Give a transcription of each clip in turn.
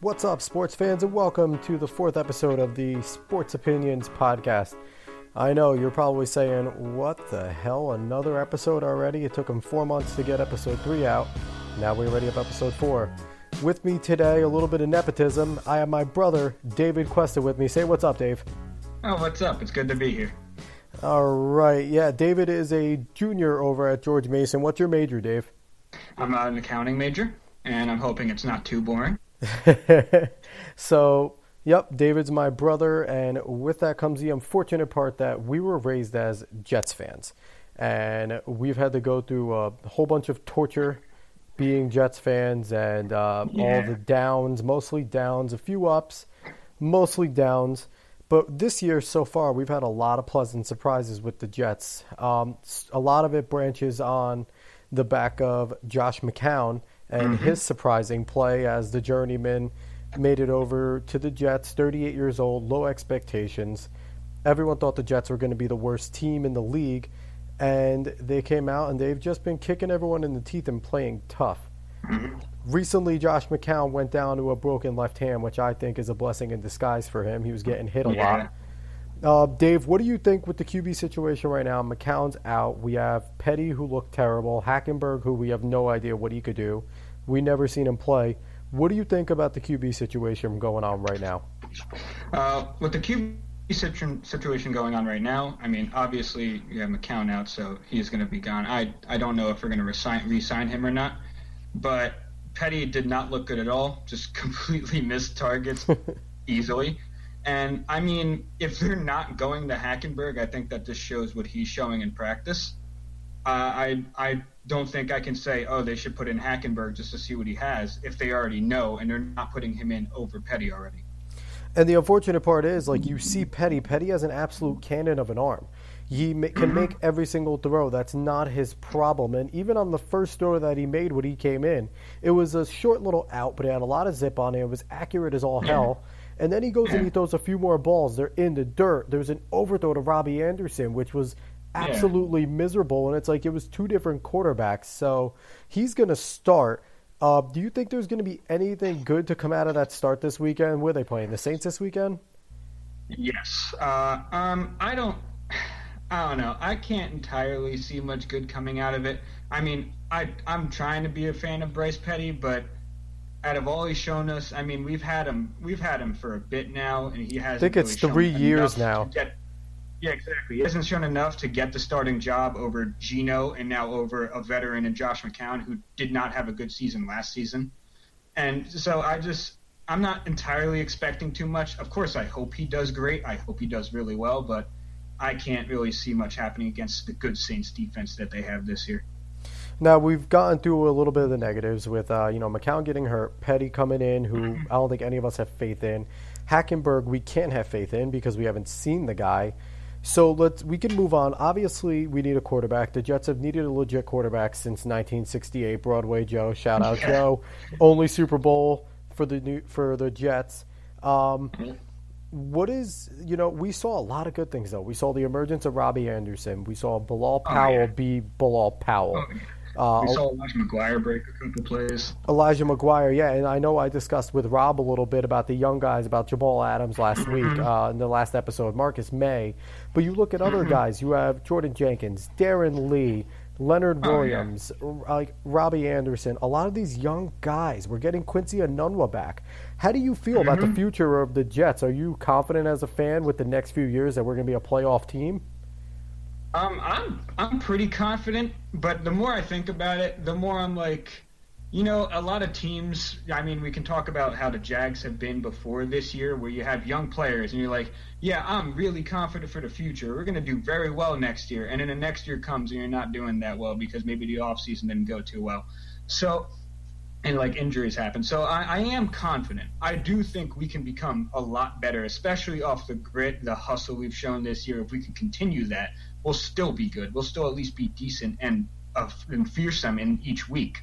What's up, sports fans, and welcome to the fourth episode of the Sports Opinions Podcast. I know you're probably saying, What the hell? Another episode already? It took them four months to get episode three out. Now we already have episode four. With me today, a little bit of nepotism. I have my brother, David Cuesta, with me. Say what's up, Dave. Oh, what's up? It's good to be here. All right. Yeah, David is a junior over at George Mason. What's your major, Dave? I'm an accounting major, and I'm hoping it's not too boring. so, yep, David's my brother, and with that comes the unfortunate part that we were raised as Jets fans, and we've had to go through a whole bunch of torture being Jets fans and uh, yeah. all the downs, mostly downs, a few ups, mostly downs. But this year so far, we've had a lot of pleasant surprises with the Jets. Um, a lot of it branches on the back of Josh McCown and mm-hmm. his surprising play as the journeyman made it over to the Jets, 38 years old, low expectations. Everyone thought the Jets were going to be the worst team in the league, and they came out and they've just been kicking everyone in the teeth and playing tough. Mm-hmm. Recently, Josh McCown went down to a broken left hand, which I think is a blessing in disguise for him. He was getting hit a yeah. lot. Uh, Dave, what do you think with the QB situation right now? McCown's out. We have Petty, who looked terrible. Hackenberg, who we have no idea what he could do. We never seen him play. What do you think about the QB situation going on right now? Uh, with the QB situation going on right now, I mean, obviously you have McCown out, so he's going to be gone. I I don't know if we're going to resign re-sign him or not, but Petty did not look good at all. Just completely missed targets easily. And I mean, if they're not going to Hackenberg, I think that just shows what he's showing in practice. Uh, I I don't think I can say, oh, they should put in Hackenberg just to see what he has if they already know and they're not putting him in over Petty already. And the unfortunate part is, like you see Petty. Petty has an absolute cannon of an arm. He ma- can make every single throw. That's not his problem. And even on the first throw that he made when he came in, it was a short little out, but it had a lot of zip on it. It was accurate as all hell. And then he goes and he throws a few more balls. They're in the dirt. There's an overthrow to Robbie Anderson, which was absolutely yeah. miserable. And it's like it was two different quarterbacks. So he's going to start. Uh, do you think there's going to be anything good to come out of that start this weekend? Where are they playing? The Saints this weekend? Yes. Uh, um, I don't. I don't know. I can't entirely see much good coming out of it. I mean, I I'm trying to be a fan of Bryce Petty, but out of all he's shown us, I mean, we've had him we've had him for a bit now, and he has. I think it's really three years now. Get, yeah, exactly. He hasn't shown enough to get the starting job over Gino, and now over a veteran in Josh McCown, who did not have a good season last season. And so I just I'm not entirely expecting too much. Of course, I hope he does great. I hope he does really well, but I can't really see much happening against the good Saints defense that they have this year. Now we've gotten through a little bit of the negatives with uh, you know McCown getting hurt, Petty coming in, who I don't think any of us have faith in. Hackenberg, we can't have faith in because we haven't seen the guy. So let's we can move on. Obviously, we need a quarterback. The Jets have needed a legit quarterback since 1968. Broadway Joe, shout out. Joe, only Super Bowl for the new for the Jets. Um, mm-hmm. what is you know we saw a lot of good things though. We saw the emergence of Robbie Anderson. We saw Bilal Powell oh, yeah. be Bilal Powell. Oh, yeah. Uh, we saw Elijah McGuire break a couple plays. Elijah McGuire, yeah, and I know I discussed with Rob a little bit about the young guys, about Jamal Adams last mm-hmm. week uh, in the last episode, Marcus Maye. But you look at other mm-hmm. guys, you have Jordan Jenkins, Darron Lee, Leonard Williams, oh, yeah. like Robbie Anderson. A lot of these young guys. We're getting Quincy Enunwa back. How do you feel mm-hmm. about the mm-hmm. future of the Jets? Are you confident as a fan with the next few years that we're going to be a playoff team? Um, I'm I'm pretty confident, but the more I think about it, the more I'm like, you know, a lot of teams. I mean, we can talk about how the Jags have been before this year, where you have young players, and you're like, yeah, I'm really confident for the future. We're going to do very well next year, and then the next year comes, and you're not doing that well because maybe the off season didn't go too well. So, and like injuries happen. So I, I am confident. I do think we can become a lot better, especially off the grit, the hustle we've shown this year. If we can continue that will still be good. We'll still at least be decent and, uh, and fearsome in each week.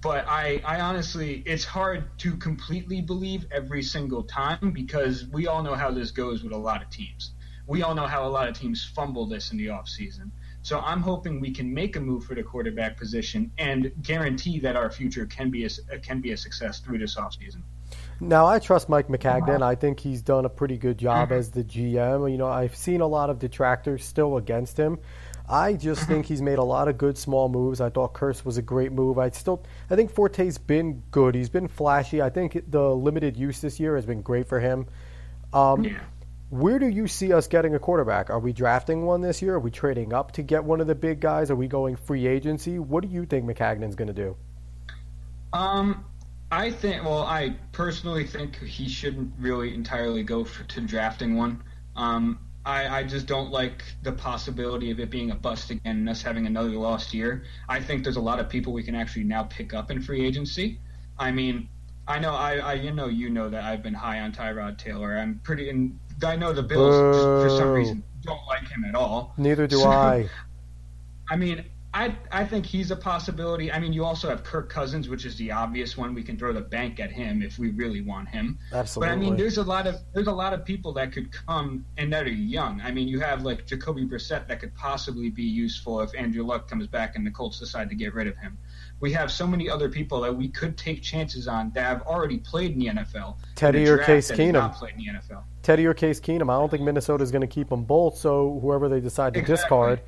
But I, I honestly, it's hard to completely believe every single time because we all know how this goes with a lot of teams. We all know how a lot of teams fumble this in the offseason. So I'm hoping we can make a move for the quarterback position and guarantee that our future can be a, can be a success through this offseason. Now I trust Mike Maccagnan. I think he's done a pretty good job as the GM. You know, I've seen a lot of detractors still against him. I just think he's made a lot of good small moves. I thought Kearse was a great move. I still, I think Forte's been good. He's been flashy. I think the limited use this year has been great for him. Um, Yeah. Where do you see us getting a quarterback? Are we drafting one this year? Are we trading up to get one of the big guys? Are we going free agency? What do you think Maccagnan's going to do? Um, I think. Well, I personally think he shouldn't really entirely go for, to drafting one. Um, I, I just don't like the possibility of it being a bust again and us having another lost year. I think there's a lot of people we can actually now pick up in free agency. I mean, I know I, I you know you know that I've been high on Tyrod Taylor. I'm pretty and I know the Bills for some reason don't like him at all. Neither do So- I. I mean, I I think he's a possibility. I mean, you also have Kirk Cousins, which is the obvious one. We can throw the bank at him if we really want him. Absolutely. But I mean, there's a lot of there's a lot of people that could come and that are young. I mean, you have like Jacoby Brissett that could possibly be useful if Andrew Luck comes back and the Colts decide to get rid of him. We have so many other people that we could take chances on that have already played in the NFL. Teddy the or Case Keenum. Played in the NFL. Teddy or Case Keenum. I don't think Minnesota is going to keep them both. So whoever they decide to Exactly. discard.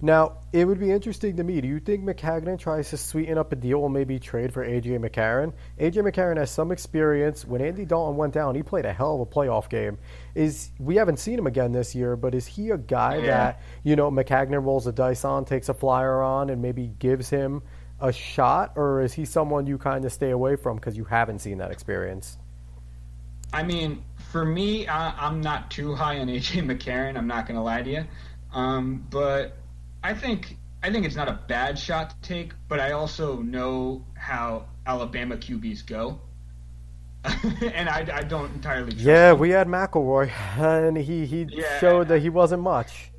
Now it would be interesting to me. Do you think Maccagnan tries to sweeten up a deal and maybe trade for AJ McCarron? AJ McCarron has some experience. When Andy Dalton went down, he played a hell of a playoff game. Is we haven't seen him again this year, but is he a guy Yeah. that you know Maccagnan rolls the dice on, takes a flyer on, and maybe gives him a shot, or is he someone you kind of stay away from because you haven't seen that experience? I mean, for me, I, I'm not too high on AJ McCarron. I'm not going to lie to you, um, but I think I think it's not a bad shot to take. But I also know how Alabama QBs go, and I, I don't entirely. Trust Yeah, them. we had McElroy, and he he Yeah. showed that he wasn't much.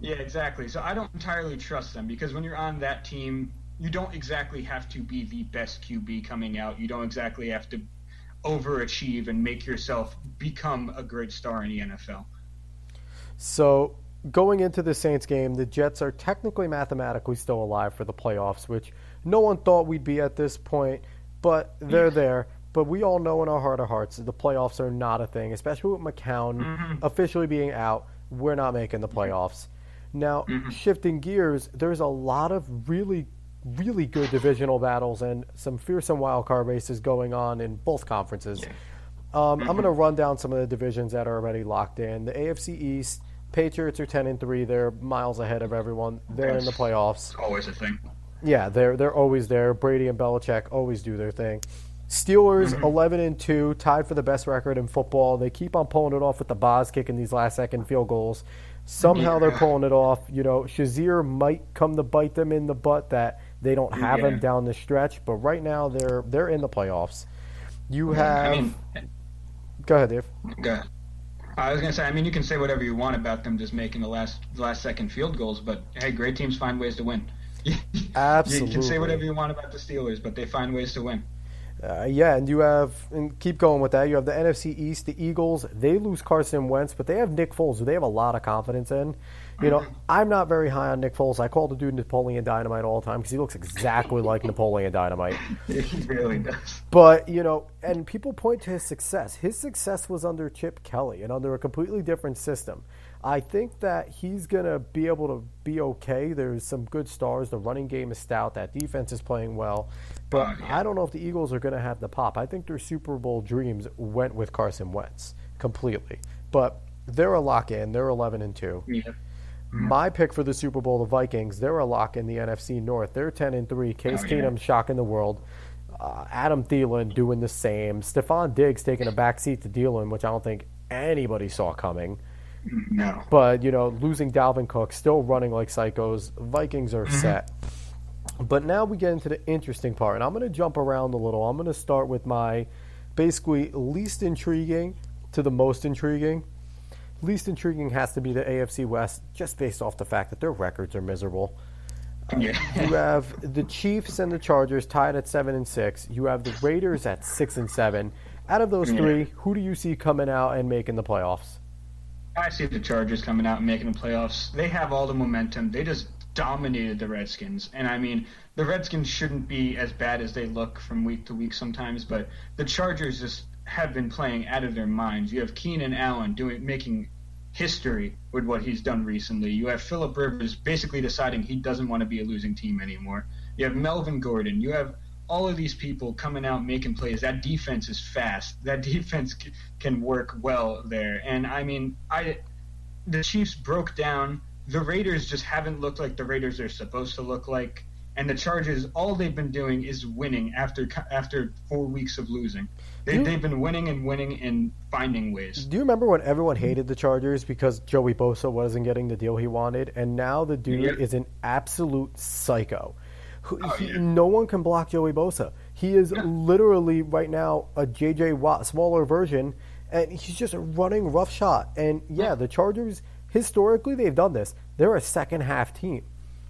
Yeah, exactly. So I don't entirely trust them because when you're on that team, you don't exactly have to be the best QB coming out. You don't exactly have to overachieve and make yourself become a great star in the NFL. So going into the Saints game, the Jets are technically mathematically still alive for the playoffs, which no one thought we'd be at this point, but they're there. But we all know in our heart of hearts that the playoffs are not a thing, especially with McCown mm-hmm. officially being out. We're not making the mm-hmm. playoffs. Now, mm-hmm. shifting gears, there's a lot of really, really good divisional battles and some fearsome wild card races going on in both conferences. Um, I'm going to run down some of the divisions that are already locked in. The AFC East, Patriots are 10 and 3. They're miles ahead of everyone. They're in the playoffs. Always a thing. Yeah, they're they're always there. Brady and Belichick always do their thing. Steelers mm-hmm. 11 and 2, tied for the best record in football. They keep on pulling it off with the Boz kicking these last second field goals. Somehow they're pulling it off. You know, Shazier might come to bite them in the butt that they don't have him down the stretch, but right now they're they're in the playoffs. You have I mean, Go ahead, Dave. go ahead. I was gonna say, I mean, you can say whatever you want about them just making the last last second field goals, but hey, great teams find ways to win. Absolutely. you can say whatever you want about the Steelers, but they find ways to win. Uh, yeah, and you have and keep going with that. You have the NFC East, the Eagles. They lose Carson Wentz, but they have Nick Foles, who they have a lot of confidence in. You know, I'm not very high on Nick Foles. I call the dude Napoleon Dynamite all the time because he looks exactly like Napoleon Dynamite. He really does. But you know, and people point to his success. His success was under Chip Kelly and under a completely different system. I think that he's gonna be able to be okay. There's some good stars. The running game is stout. That defense is playing well. But Oh, yeah. I don't know if the Eagles are gonna have the pop. I think their Super Bowl dreams went with Carson Wentz completely. But they're a lock in. They're 11 and two. Yeah. My pick for the Super Bowl, the Vikings, they're a lock in the NFC North. They're 10 and 3. Case Oh, yeah. Keenum shocking the world. Uh, Adam Thielen doing the same. Stefon Diggs taking a back seat to Thielen, which I don't think anybody saw coming. No. But, you know, losing Dalvin Cook, still running like psychos. Vikings are set. But now we get into the interesting part, and I'm going to jump around a little. I'm going to start with my basically least intriguing to the most intriguing. Least intriguing has to be the AFC West, just based off the fact that their records are miserable. You Yeah. have the Chiefs and the Chargers tied at seven and six. You have the Raiders at six and seven. Out of those Yeah. three, who do you see coming out and making the playoffs? I see the Chargers coming out and making the playoffs. They have all the momentum. They just dominated the Redskins. And I mean, the Redskins shouldn't be as bad as they look from week to week sometimes, but the Chargers just have been playing out of their minds. You have Keenan Allen doing making history with what he's done recently. You have Philip Rivers basically deciding he doesn't want to be a losing team anymore. You have Melvin Gordon. You have all of these people coming out making plays. That defense is fast. That defense c- can work well there. And I mean, I the Chiefs broke down. The Raiders just haven't looked like the Raiders they're supposed to look like. And the Chargers, all they've been doing is winning after after four weeks of losing. They, You- they've been winning and winning and finding ways. Do you remember when everyone hated the Chargers because Joey Bosa wasn't getting the deal he wanted, and now the dude Yeah. is an absolute psycho. Who- Oh, he- yeah. No one can block Joey Bosa. He is literally right now a JJ Watt smaller version, and he's just running rough shot. And yeah, the Chargers historically they've done this. They're a second half team.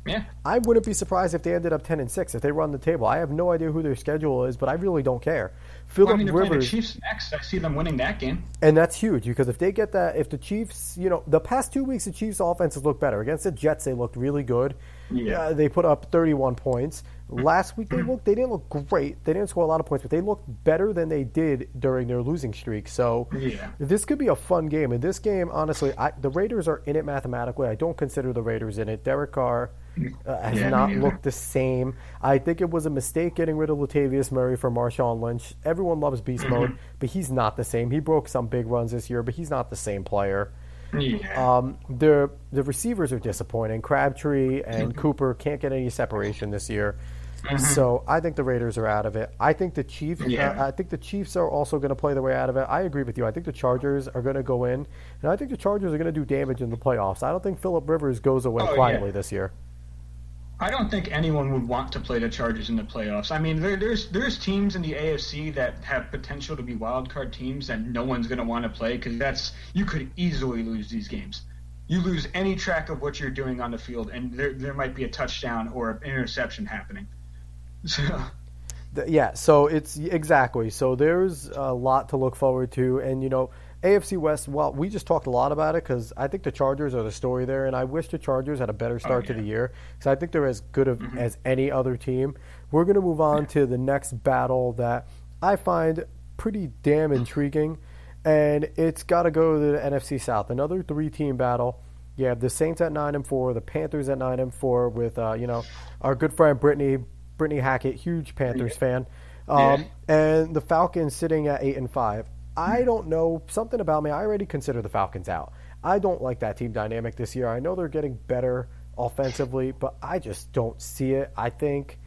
Yeah. I wouldn't be surprised if they ended up ten and six if they run the table. I have no idea who their schedule is, but I really don't care. Philip Well, I mean, they're playing the Chiefs next. I see them winning that game. and that's huge because if they get that, if the Chiefs, you know, the past two weeks the Chiefs' offenses look better against the Jets. They looked really good. Yeah. Uh, they put up 31 points. Last week they looked, they didn't look great. They didn't score a lot of points, but they looked better than they did during their losing streak. So Yeah. this could be a fun game. And this game, honestly, I, the Raiders are in it mathematically. I don't consider the Raiders in it. Derek Carr uh, has Yeah, not looked the same. I think it was a mistake getting rid of Latavius Murray for Marshawn Lynch. Everyone loves beast Mm-hmm. mode, but he's not the same. He broke some big runs this year, but he's not the same player. Yeah. Um, the the receivers are disappointing. Crabtree and Cooper can't get any separation this year. So I think the Raiders are out of it. I think the Chiefs. Yeah. Uh, I think the Chiefs are also going to play their way out of it. I agree with you. I think the Chargers are going to go in, and I think the Chargers are going to do damage in the playoffs. I don't think Philip Rivers goes away Oh, yeah. quietly this year. I don't think anyone would want to play the Chargers in the playoffs. I mean, there, there's there's teams in the AFC that have potential to be wild card teams that no one's going to want to play because that's you could easily lose these games. You lose any track of what you're doing on the field, and there there might be a touchdown or an interception happening. Th- Yeah, so it's exactly. So there's a lot to look forward to, and you know, AFC West. Well, we just talked a lot about it because I think the Chargers are the story there, and I wish the Chargers had a better start to yeah. the year because I think they're as good of, as any other team. We're going to move on to the next battle that I find pretty damn intriguing, and it's got to go to the NFC South. Another three-team battle. You have the Saints at nine and four, the Panthers at nine and four, with uh, you know our good friend Brittany Brittany Hackett, huge Panthers fan, um, and the Falcons sitting at eight and five. I don't know something about me. I already consider the Falcons out. I don't like that team dynamic this year. I know they're getting better offensively, but I just don't see it. I think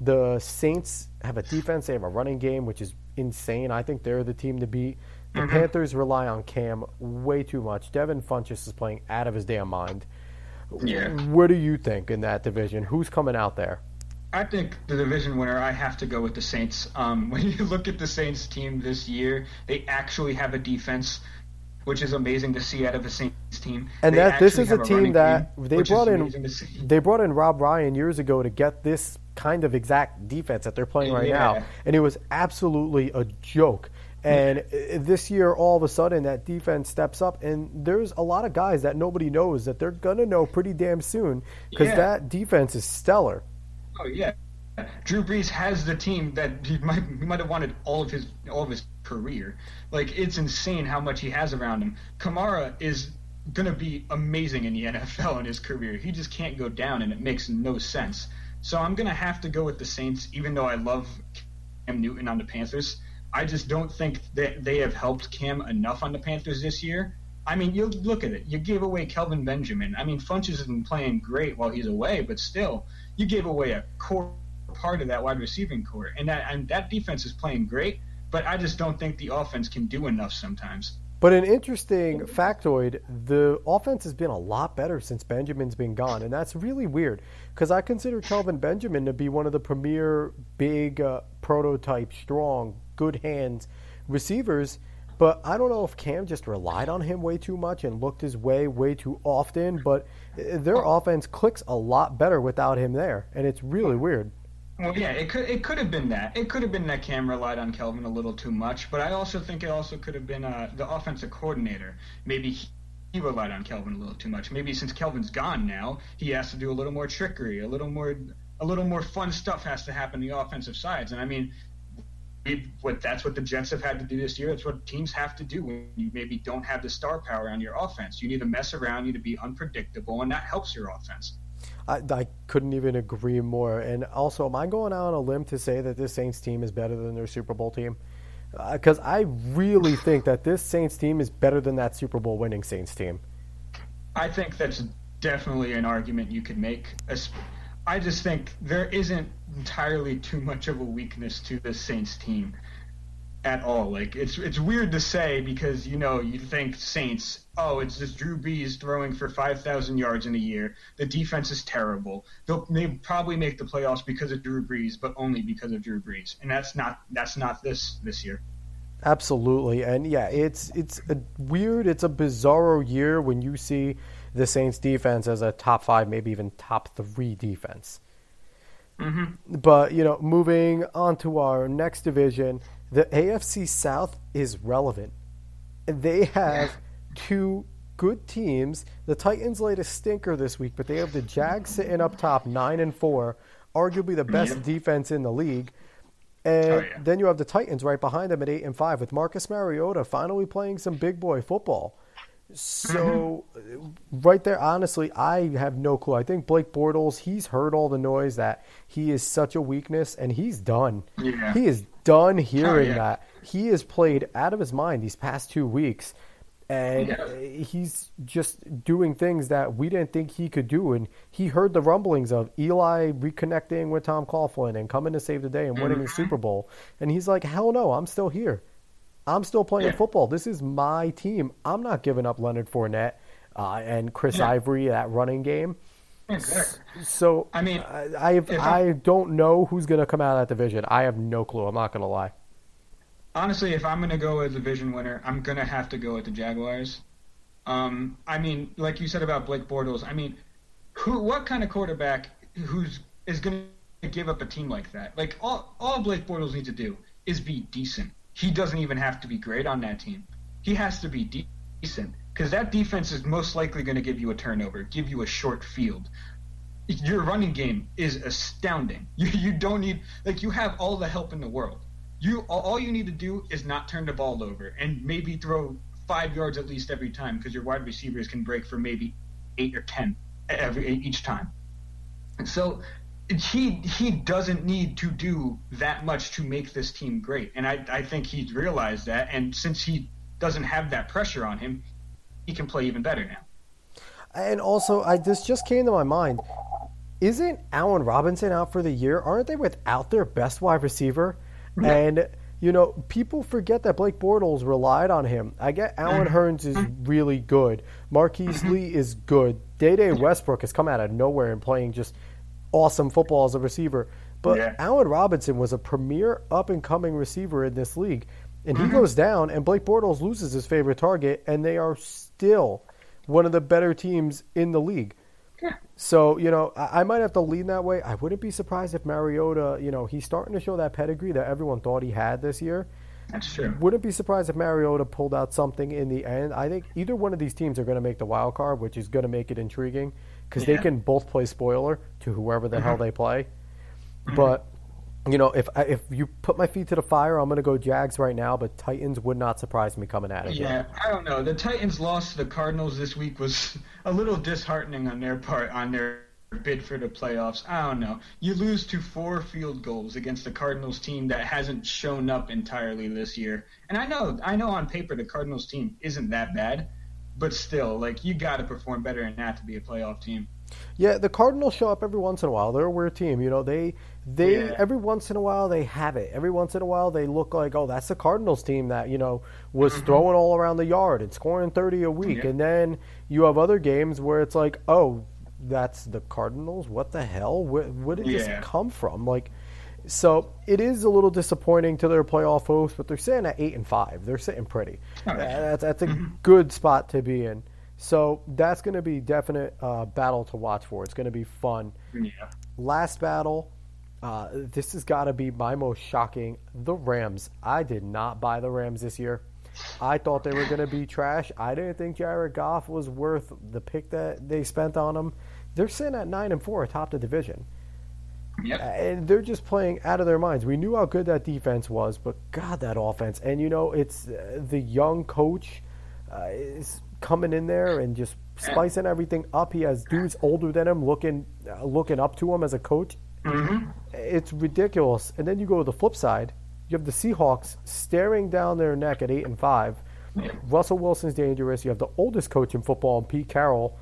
the Saints have a defense. They have a running game, which is insane. I think they're the team to beat. The Panthers rely on Cam way too much. Devin Funchess is playing out of his damn mind. Yeah. What do you think in that division? Who's coming out there? I think the division winner, I have to go with the Saints. Um, when you look at the Saints team this year, they actually have a defense, which is amazing to see out of a Saints team. And They that this is a team that game, they brought in. amazing to see. They brought in Rob Ryan years ago to get this kind of exact defense that they're playing right now, and it was absolutely a joke. And this year, all of a sudden, that defense steps up, and there's a lot of guys that nobody knows that they're gonna know pretty damn soon because Yeah. that defense is stellar. Oh yeah, Drew Brees has the team that he might he might have wanted all of his all of his career. Like it's insane how much he has around him. Kamara is gonna be amazing in the NFL in his career. He just can't go down, and it makes no sense. So I'm gonna have to go with the Saints, even though I love Cam Newton on the Panthers. I just don't think that they have helped Cam enough on the Panthers this year. I mean, you look at it. You gave away Kelvin Benjamin. I mean, Funchess has been playing great while he's away, but still, you gave away a core part of that wide receiving core, and that and that defense is playing great. But I just don't think the offense can do enough sometimes. But an interesting factoid: the offense has been a lot better since Benjamin's been gone, and that's really weird because I consider Kelvin Benjamin to be one of the premier big uh, prototype, strong, good hands receivers. But I don't know if Cam just relied on him way too much and looked his way way too often. But their offense clicks a lot better without him there, and it's really weird. Well, yeah, it could it could have been that. It could have been that Cam relied on Kelvin a little too much, but I also think it also could have been uh, the offensive coordinator. Maybe he, relied on Kelvin a little too much. Maybe since Kelvin's gone now, he has to do a little more trickery, a little more a little more fun stuff has to happen the offensive sides. And I mean, what that's what the Jets have had to do this year. That's what teams have to do when you maybe don't have the star power on your offense. You need to mess around, you need to be unpredictable, and that helps your offense. I, I couldn't even agree more. And also, am I going out on a limb to say that this Saints team is better than their Super Bowl team? Because uh, I really think that this Saints team is better than that Super Bowl winning Saints team. I think that's definitely an argument you could make. I just think there isn't entirely too much of a weakness to the Saints team at all. Like it's it's weird to say because you know you think Saints, oh, it's just Drew Brees throwing for five thousand yards in a year. The defense is terrible. They'll they probably make the playoffs because of Drew Brees, but only because of Drew Brees, and that's not that's not this this year. Absolutely, and yeah, it's it's weird, it's a bizarro year when you see the Saints defense as a top five, maybe even top three defense. Mm-hmm. But you know, moving on to our next division, the AFC South is relevant. They have two good teams. The Titans laid a stinker this week, but they have the Jags sitting up top, nine and four, arguably the best defense in the league. And oh, yeah. then you have the Titans right behind them at eight and five, with Marcus Mariota finally playing some big boy football. So, mm-hmm. right there, honestly, I have no clue. I think Blake Bortles, he's heard all the noise that he is such a weakness, and he's done. Yeah. He is done hearing oh, yeah. that. He has played out of his mind these past two weeks, and yeah. he's just doing things that we didn't think he could do. And he heard the rumblings of Eli reconnecting with Tom Coughlin and coming to save the day and winning mm-hmm. the Super Bowl. And he's like, hell no, I'm still here. I'm still playing yeah. football. This is my team. I'm not giving up Leonard Fournette uh, and Chris yeah. Ivory that running game. Exactly. So I mean, I I, don't know who's going to come out of that division. I have no clue. I'm not going to lie. Honestly, if I'm going to go as a division winner, I'm going to have to go with the Jaguars. Um, I mean, like you said about Blake Bortles. I mean, who? What kind of quarterback who's is going to give up a team like that? Like all all Blake Bortles needs to do is be decent he doesn't even have to be great on that team. He has to be decent because that defense is most likely going to give you a turnover, give you a short field. Your running game is astounding. You, you don't need like you have all the help in the world. You all you need to do is not turn the ball over and maybe throw five yards at least every time because your wide receivers can break for maybe eight or ten every each time. So he he doesn't need to do that much to make this team great, and I I think he's realized that. And since he doesn't have that pressure on him, he can play even better now. And also, I this just came to my mind. Isn't Allen Robinson out for the year? Aren't they without their best wide receiver? And you know, people forget that Blake Bortles relied on him. I get Allen mm-hmm. Hurns is really good. Marqise mm-hmm. Lee is good. Dede Westbrook has come out of nowhere and playing just awesome football as a receiver. But yeah. Allen Robinson was a premier up and coming receiver in this league. And he mm-hmm. goes down, and Blake Bortles loses his favorite target, and they are still one of the better teams in the league. Yeah. So, you know, I, I, might have to lean that way. I wouldn't be surprised if Mariota, you know, he's starting to show that pedigree that everyone thought he had this year. That's true. Wouldn't be surprised if Mariota pulled out something in the end. I think either one of these teams are going to make the wild card, which is going to make it intriguing because yeah. they can both play spoiler to whoever the mm-hmm. hell they play. Mm-hmm. But you know, if if you put my feet to the fire, I'm going to go Jags right now. But Titans would not surprise me coming at it. Yeah, I don't know. The Titans loss to the Cardinals this week was a little disheartening on their part on their bid for the playoffs. I don't know. You lose to four field goals against the Cardinals team that hasn't shown up entirely this year. And I know, I know on paper the Cardinals team isn't that bad, but still, like you got to perform better than that to be a playoff team. Yeah, the Cardinals show up every once in a while. They're a weird team, you know. They they yeah. every once in a while they have it. Every once in a while they look like, oh, that's the Cardinals team that you know was mm-hmm. throwing all around the yard and scoring thirty a week. Yeah. And then you have other games where it's like, oh, that's the Cardinals. What the hell? Where, where did yeah. this come from? Like, so it is a little disappointing to their playoff hopes, but they're sitting at eight and five. They're sitting pretty. Uh, that's that's a mm-hmm. good spot to be in. So that's going to be definite uh, battle to watch for. It's going to be fun. Yeah. Last battle. Uh, this has got to be my most shocking. The Rams. I did not buy the Rams this year. I thought they were going to be trash. I didn't think Jared Goff was worth the pick that they spent on him. They're sitting at nine and four atop the division. Yep. And they're just playing out of their minds. We knew how good that defense was, but God, that offense. And you know, it's uh, the young coach uh, is coming in there and just spicing everything up. He has dudes older than him looking uh, looking up to him as a coach. Mm-hmm. It's ridiculous. And then you go to the flip side. You have the Seahawks staring down their neck at eight and five. Russell Wilson's dangerous. You have the oldest coach in football, Pete Carroll,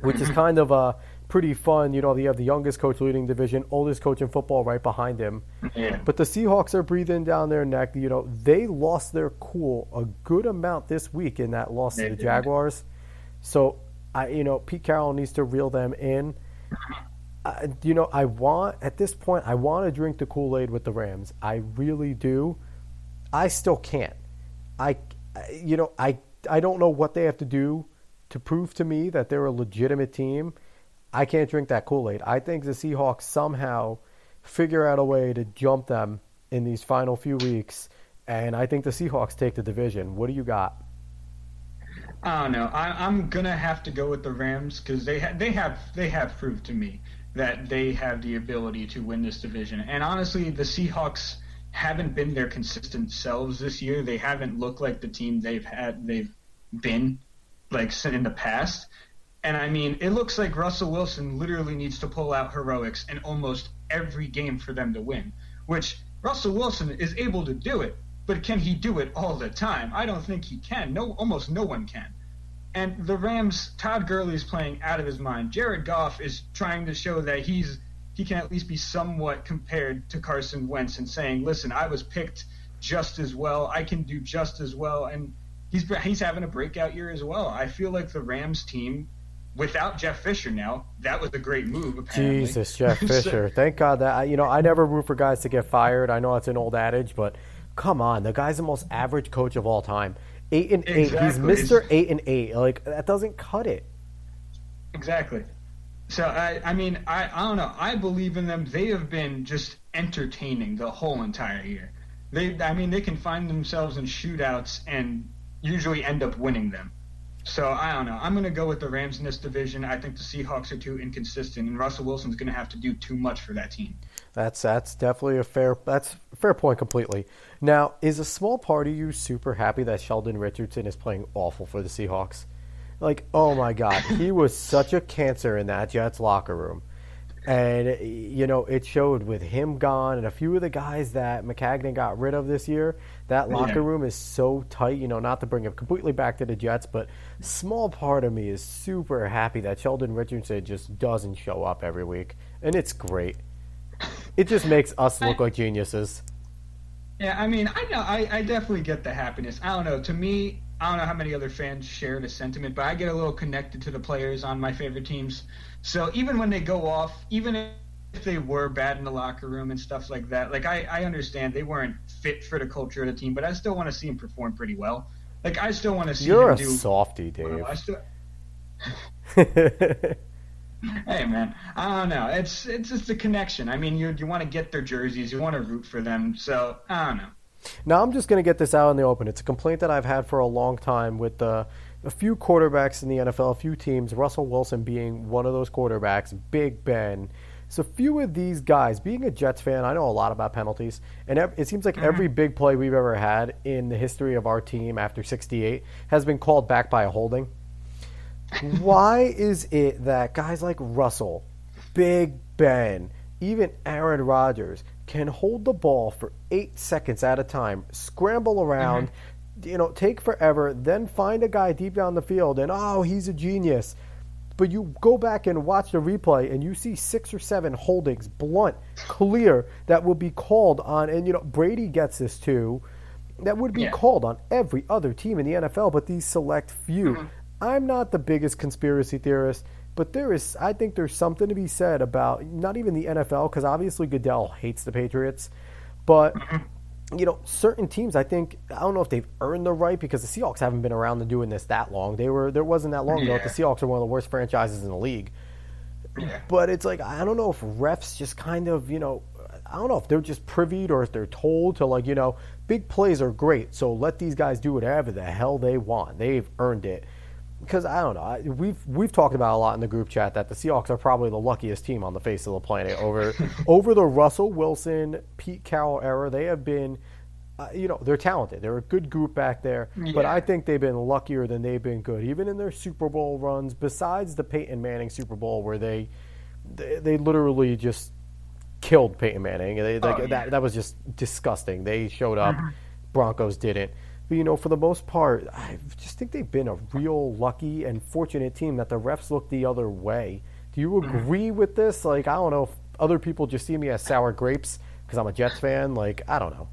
which is kind of uh, pretty fun. You know, you have the youngest coach leading division, oldest coach in football right behind him. Yeah. But the Seahawks are breathing down their neck. You know, they lost their cool a good amount this week in that loss They to the did. Jaguars. So, I you know, Pete Carroll needs to reel them in. Uh, you know, I want at this point, I want to drink the Kool Aid with the Rams. I really do. I still can't. I, you know, I I don't know what they have to do to prove to me that they're a legitimate team. I can't drink that Kool Aid. I think the Seahawks somehow figure out a way to jump them in these final few weeks, and I think the Seahawks take the division. What do you got? I don't know. I, I'm gonna have to go with the Rams because they ha- they have they have proved to me that they have the ability to win this division. And honestly, the Seahawks haven't been their consistent selves this year. They haven't looked like the team they've had they've been like in the past. And I mean, it looks like Russell Wilson literally needs to pull out heroics in almost every game for them to win. Which Russell Wilson is able to do it, but can he do it all the time? I don't think he can. No, almost no one can. And the Rams, Todd Gurley is playing out of his mind. Jared Goff is trying to show that he's he can at least be somewhat compared to Carson Wentz and saying, "Listen, I was picked just as well. I can do just as well." And he's he's having a breakout year as well. I feel like the Rams team, without Jeff Fisher now, that was a great move. Apparently. Jesus, Jeff So- Fisher. Thank God that you know I never root for guys to get fired. I know it's an old adage, but come on, the guy's the most average coach of all time. Eight and eight. He's Mister Eight and eight. Like that doesn't cut it. Exactly. So I, I mean, I, I don't know. I believe in them. They have been just entertaining the whole entire year. They, I mean, they can find themselves in shootouts and usually end up winning them. So I don't know. I'm going to go with the Rams in this division. I think the Seahawks are too inconsistent, and Russell Wilson's going to have to do too much for that team. That's that's definitely a fair that's a fair point completely. Now, is a small part of you super happy that Sheldon Richardson is playing awful for the Seahawks? Like, oh my God, he was such a cancer in that Jets locker room, and you know it showed with him gone and a few of the guys that Maccagnan got rid of this year. That locker Yeah. room is so tight. You know, not to bring him completely back to the Jets, but small part of me is super happy that Sheldon Richardson just doesn't show up every week, and it's great. It just makes us look like geniuses. Yeah, I mean, I know, I, I definitely get the happiness. I don't know. To me, I don't know how many other fans share the sentiment, but I get a little connected to the players on my favorite teams. So even when they go off, even if they were bad in the locker room and stuff like that, like I, I understand they weren't fit for the culture of the team, but I still want to see them perform pretty well. Like I still want to see You're a do. softy, Dave. I still, hey man, I don't know. It's it's just a connection. I mean, you you want to get their jerseys, you want to root for them. So I don't know. Now I'm just going to get this out in the open. It's a complaint that I've had for a long time with uh, a few quarterbacks in the NFL, a few teams, Russell Wilson being one of those quarterbacks, Big Ben. So few of these guys, being a Jets fan, I know a lot about penalties, and it seems like every big play we've ever had in the history of our team after 68 has been called back by a holding. Why is it that guys like Russell, Big Ben, even Aaron Rodgers can hold the ball for eight seconds at a time, scramble around, mm-hmm. you know, take forever, then find a guy deep down the field and oh, he's a genius. But you go back and watch the replay and you see six or seven holdings, blunt, clear, that would be called on. And, you know, Brady gets this too. That would be Yeah. called on every other team in the NFL, but these select few. Mm-hmm. I'm not the biggest conspiracy theorist, but there is, I think there's something to be said about not even the NFL, because obviously Goodell hates the Patriots, but you know, certain teams, I think, I don't know if they've earned the right because the Seahawks haven't been around and doing this that long. They were, there wasn't that long ago. Yeah. that The Seahawks are one of the worst franchises in the league. Yeah. But it's like, I don't know if refs just kind of, you know, I don't know if they're just privied or if they're told to, like, you know, big plays are great, so let these guys do whatever the hell they want. They've earned it. Because I don't know. I, we've we've talked about a lot in the group chat that the Seahawks are probably the luckiest team on the face of the planet over over the Russell Wilson, Pete Carroll era. They have been, uh, you know, they're talented. They're a good group back there, yeah. but I think they've been luckier than they've been good, even in their Super Bowl runs. Besides the Peyton Manning Super Bowl, where they they, they literally just killed Peyton Manning. They, oh, like, yeah. that that was just disgusting. They showed up, mm-hmm. Broncos didn't. But you know, for the most part, I just think they've been a real lucky and fortunate team that the refs look the other way. Do you mm-hmm. agree with this? Like, I don't know if other people just see me as sour grapes because I'm a Jets fan. Like, I don't know.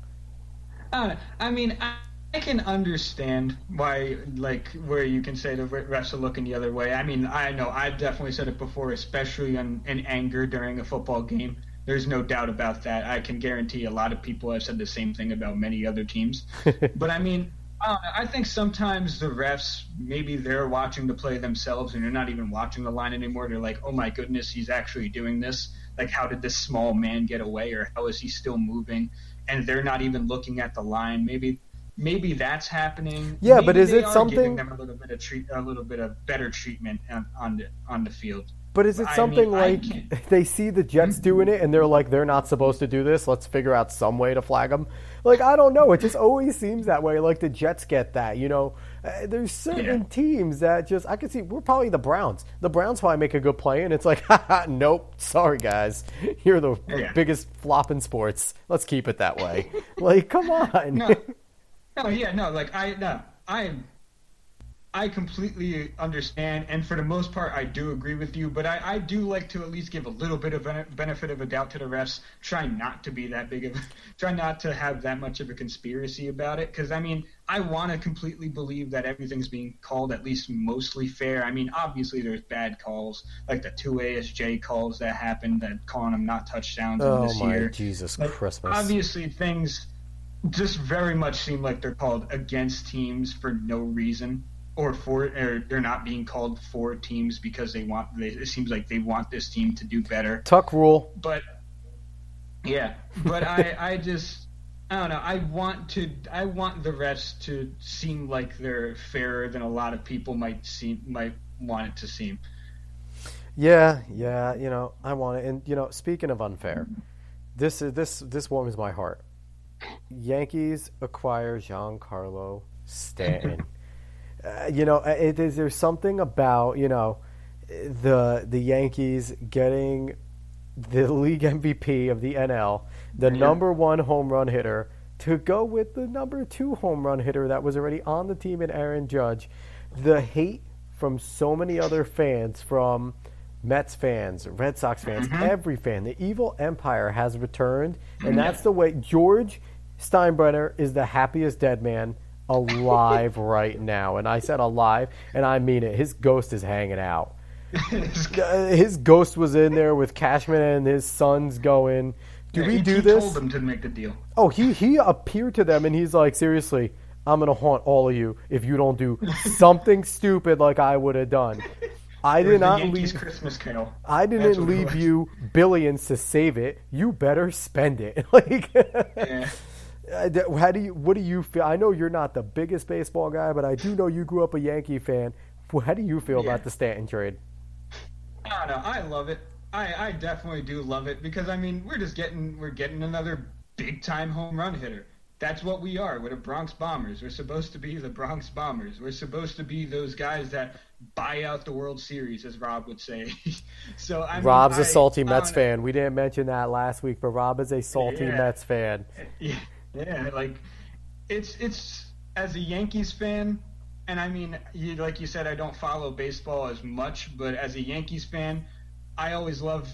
Uh, I mean, I, I can understand why, like, where you can say the refs are looking the other way. I mean, I know I've definitely said it before, especially in, in anger during a football game. There's no doubt about that. I can guarantee a lot of people have said the same thing about many other teams. but I mean, uh, I think sometimes the refs maybe they're watching the play themselves and they're not even watching the line anymore. They're like, "Oh my goodness, he's actually doing this! Like, how did this small man get away, or how is he still moving?" And they're not even looking at the line. Maybe maybe that's happening. Yeah, maybe but is it something? Giving them a little bit of treat, a little bit of better treatment on, on the on the field. But is it something I mean, like they see the Jets doing it and they're like, they're not supposed to do this? Let's figure out some way to flag them. Like, I don't know. It just always seems that way. Like the Jets get that, you know. Uh, there's certain yeah. teams that just I can see. We're probably the Browns. The Browns probably make a good play, and it's like, nope, sorry guys, you're the yeah. biggest flop in sports. Let's keep it that way. like, come on. No, no, yeah, no. Like I, no, I I completely understand, and for the most part, I do agree with you. But I, I do like to at least give a little bit of benefit of a doubt to the refs. Try not to be that big of, try not to have that much of a conspiracy about it. Because I mean, I want to completely believe that everything's being called at least mostly fair. I mean, obviously there's bad calls, like the two ASJ calls that happened, that calling them not touchdowns oh this my year. Jesus but Christmas! Obviously, things just very much seem like they're called against teams for no reason or for or they're not being called for teams because they want they, it seems like they want this team to do better. Tuck rule. But yeah, but I I just I don't know. I want to I want the refs to seem like they're fairer than a lot of people might seem might want it to seem. Yeah, yeah, you know, I want it. And you know, speaking of unfair, this is this this warms my heart. Yankees acquire Giancarlo Stanton. Uh, you know, uh, it is, there's something about you know the the Yankees getting the league MVP of the NL, the yeah. number one home run hitter, to go with the number two home run hitter that was already on the team in Aaron Judge. The hate from so many other fans, from Mets fans, Red Sox fans, mm-hmm. every fan, the evil empire has returned, and that's the way George Steinbrenner is the happiest dead man alive right now. And I said alive, and I mean it. His ghost is hanging out. his ghost was in there with Cashman and his sons going, Do yeah, we he, do he this? told them to make the deal. Oh, he, he appeared to them and he's like, Seriously, I'm going to haunt all of you if you don't do something stupid like I would have done. I did not Yankees leave Christmas Carol. I didn't leave you billions to save it. You better spend it. like yeah. Uh, how do you? What do you feel? I know you're not the biggest baseball guy, but I do know you grew up a Yankee fan. How do you feel yeah. about the Stanton trade? I don't know. I love it. I, I definitely do love it because I mean we're just getting we're getting another big time home run hitter. That's what we are. We're the Bronx Bombers. We're supposed to be the Bronx Bombers. We're supposed to be those guys that buy out the World Series, as Rob would say. so I mean, Rob's I, a salty Mets fan. We didn't mention that last week, but Rob is a salty yeah. Mets fan. Yeah. Yeah, like it's it's as a Yankees fan, and I mean, you, like you said, I don't follow baseball as much, but as a Yankees fan, I always love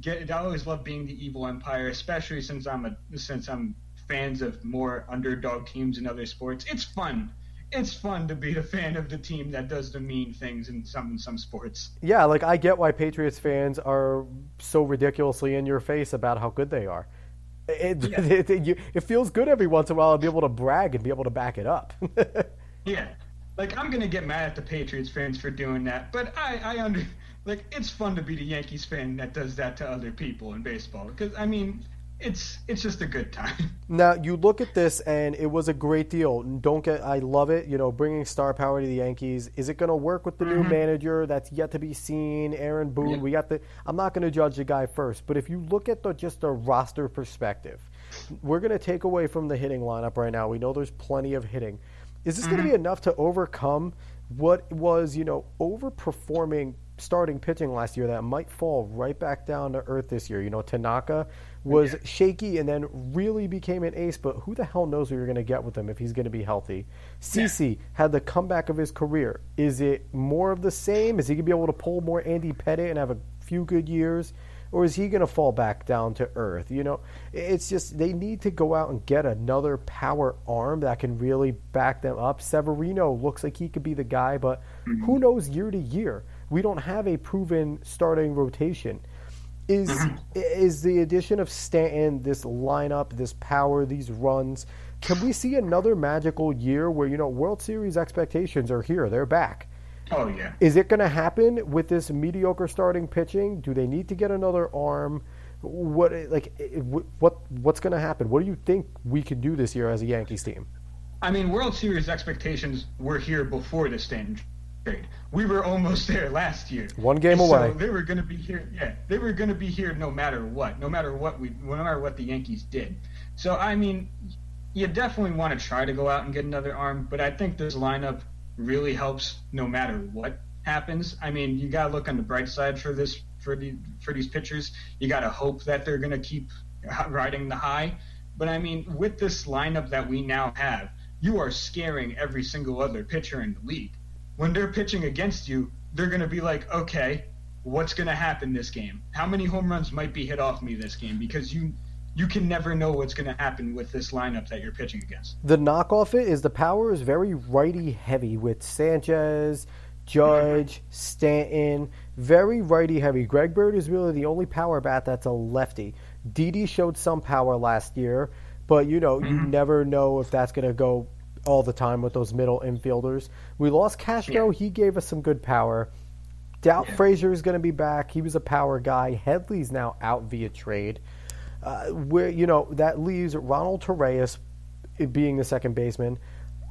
get I always love being the evil empire, especially since I'm a since I'm fans of more underdog teams in other sports. It's fun. It's fun to be a fan of the team that does the mean things in some in some sports. Yeah, like I get why Patriots fans are so ridiculously in your face about how good they are. It, yeah. it, it, you, it, feels good every once in a while to be able to brag and be able to back it up. yeah, like I'm gonna get mad at the Patriots fans for doing that, but I, I under like it's fun to be the Yankees fan that does that to other people in baseball because I mean it's it's just a good time. Now you look at this, and it was a great deal. Don't get, I love it. You know, bringing star power to the Yankees. Is it going to work with the mm-hmm. new manager? That's yet to be seen. Aaron Boone. We got the. I'm not going to judge the guy first, but if you look at the just the roster perspective, we're going to take away from the hitting lineup right now. We know there's plenty of hitting. Is this mm-hmm. going to be enough to overcome what was you know overperforming starting pitching last year that might fall right back down to earth this year? You know, Tanaka was yeah. shaky and then really became an ace. But who the hell knows what you're going to get with him if he's going to be healthy? CC yeah. had the comeback of his career. Is it more of the same? Is he going to be able to pull more Andy Pettitte and have a few good years? Or is he going to fall back down to earth? You know, it's just they need to go out and get another power arm that can really back them up. Severino looks like he could be the guy, but mm-hmm. who knows year to year? We don't have a proven starting rotation. Is mm-hmm. is the addition of Stanton, this lineup, this power, these runs? Can we see another magical year where you know World Series expectations are here? They're back. Oh yeah. Is it going to happen with this mediocre starting pitching? Do they need to get another arm? What like what what's going to happen? What do you think we can do this year as a Yankees team? I mean, World Series expectations were here before the Stanton We were almost there last year. One game away. So they were going to be here. Yeah, they were going to be here no matter what, no matter what we, no matter what the Yankees did. So I mean, you definitely want to try to go out and get another arm, but I think this lineup really helps no matter what happens. I mean, you got to look on the bright side for this for the for these pitchers. You got to hope that they're going to keep riding the high. But I mean, with this lineup that we now have, you are scaring every single other pitcher in the league when they're pitching against you, they're going to be like, okay, what's going to happen this game? How many home runs might be hit off me this game? Because you you can never know what's going to happen with this lineup that you're pitching against. The knockoff it is the power is very righty heavy with Sanchez, Judge, Stanton, very righty heavy. Greg Bird is really the only power bat that's a lefty. Didi showed some power last year, but you know, mm-hmm. you never know if that's going to go all the time with those middle infielders. We lost Castro. Yeah. He gave us some good power. Doubt yeah. Frazier is going to be back. He was a power guy. Headley's now out via trade. Uh, where you know that leaves Ronald Torreyes being the second baseman,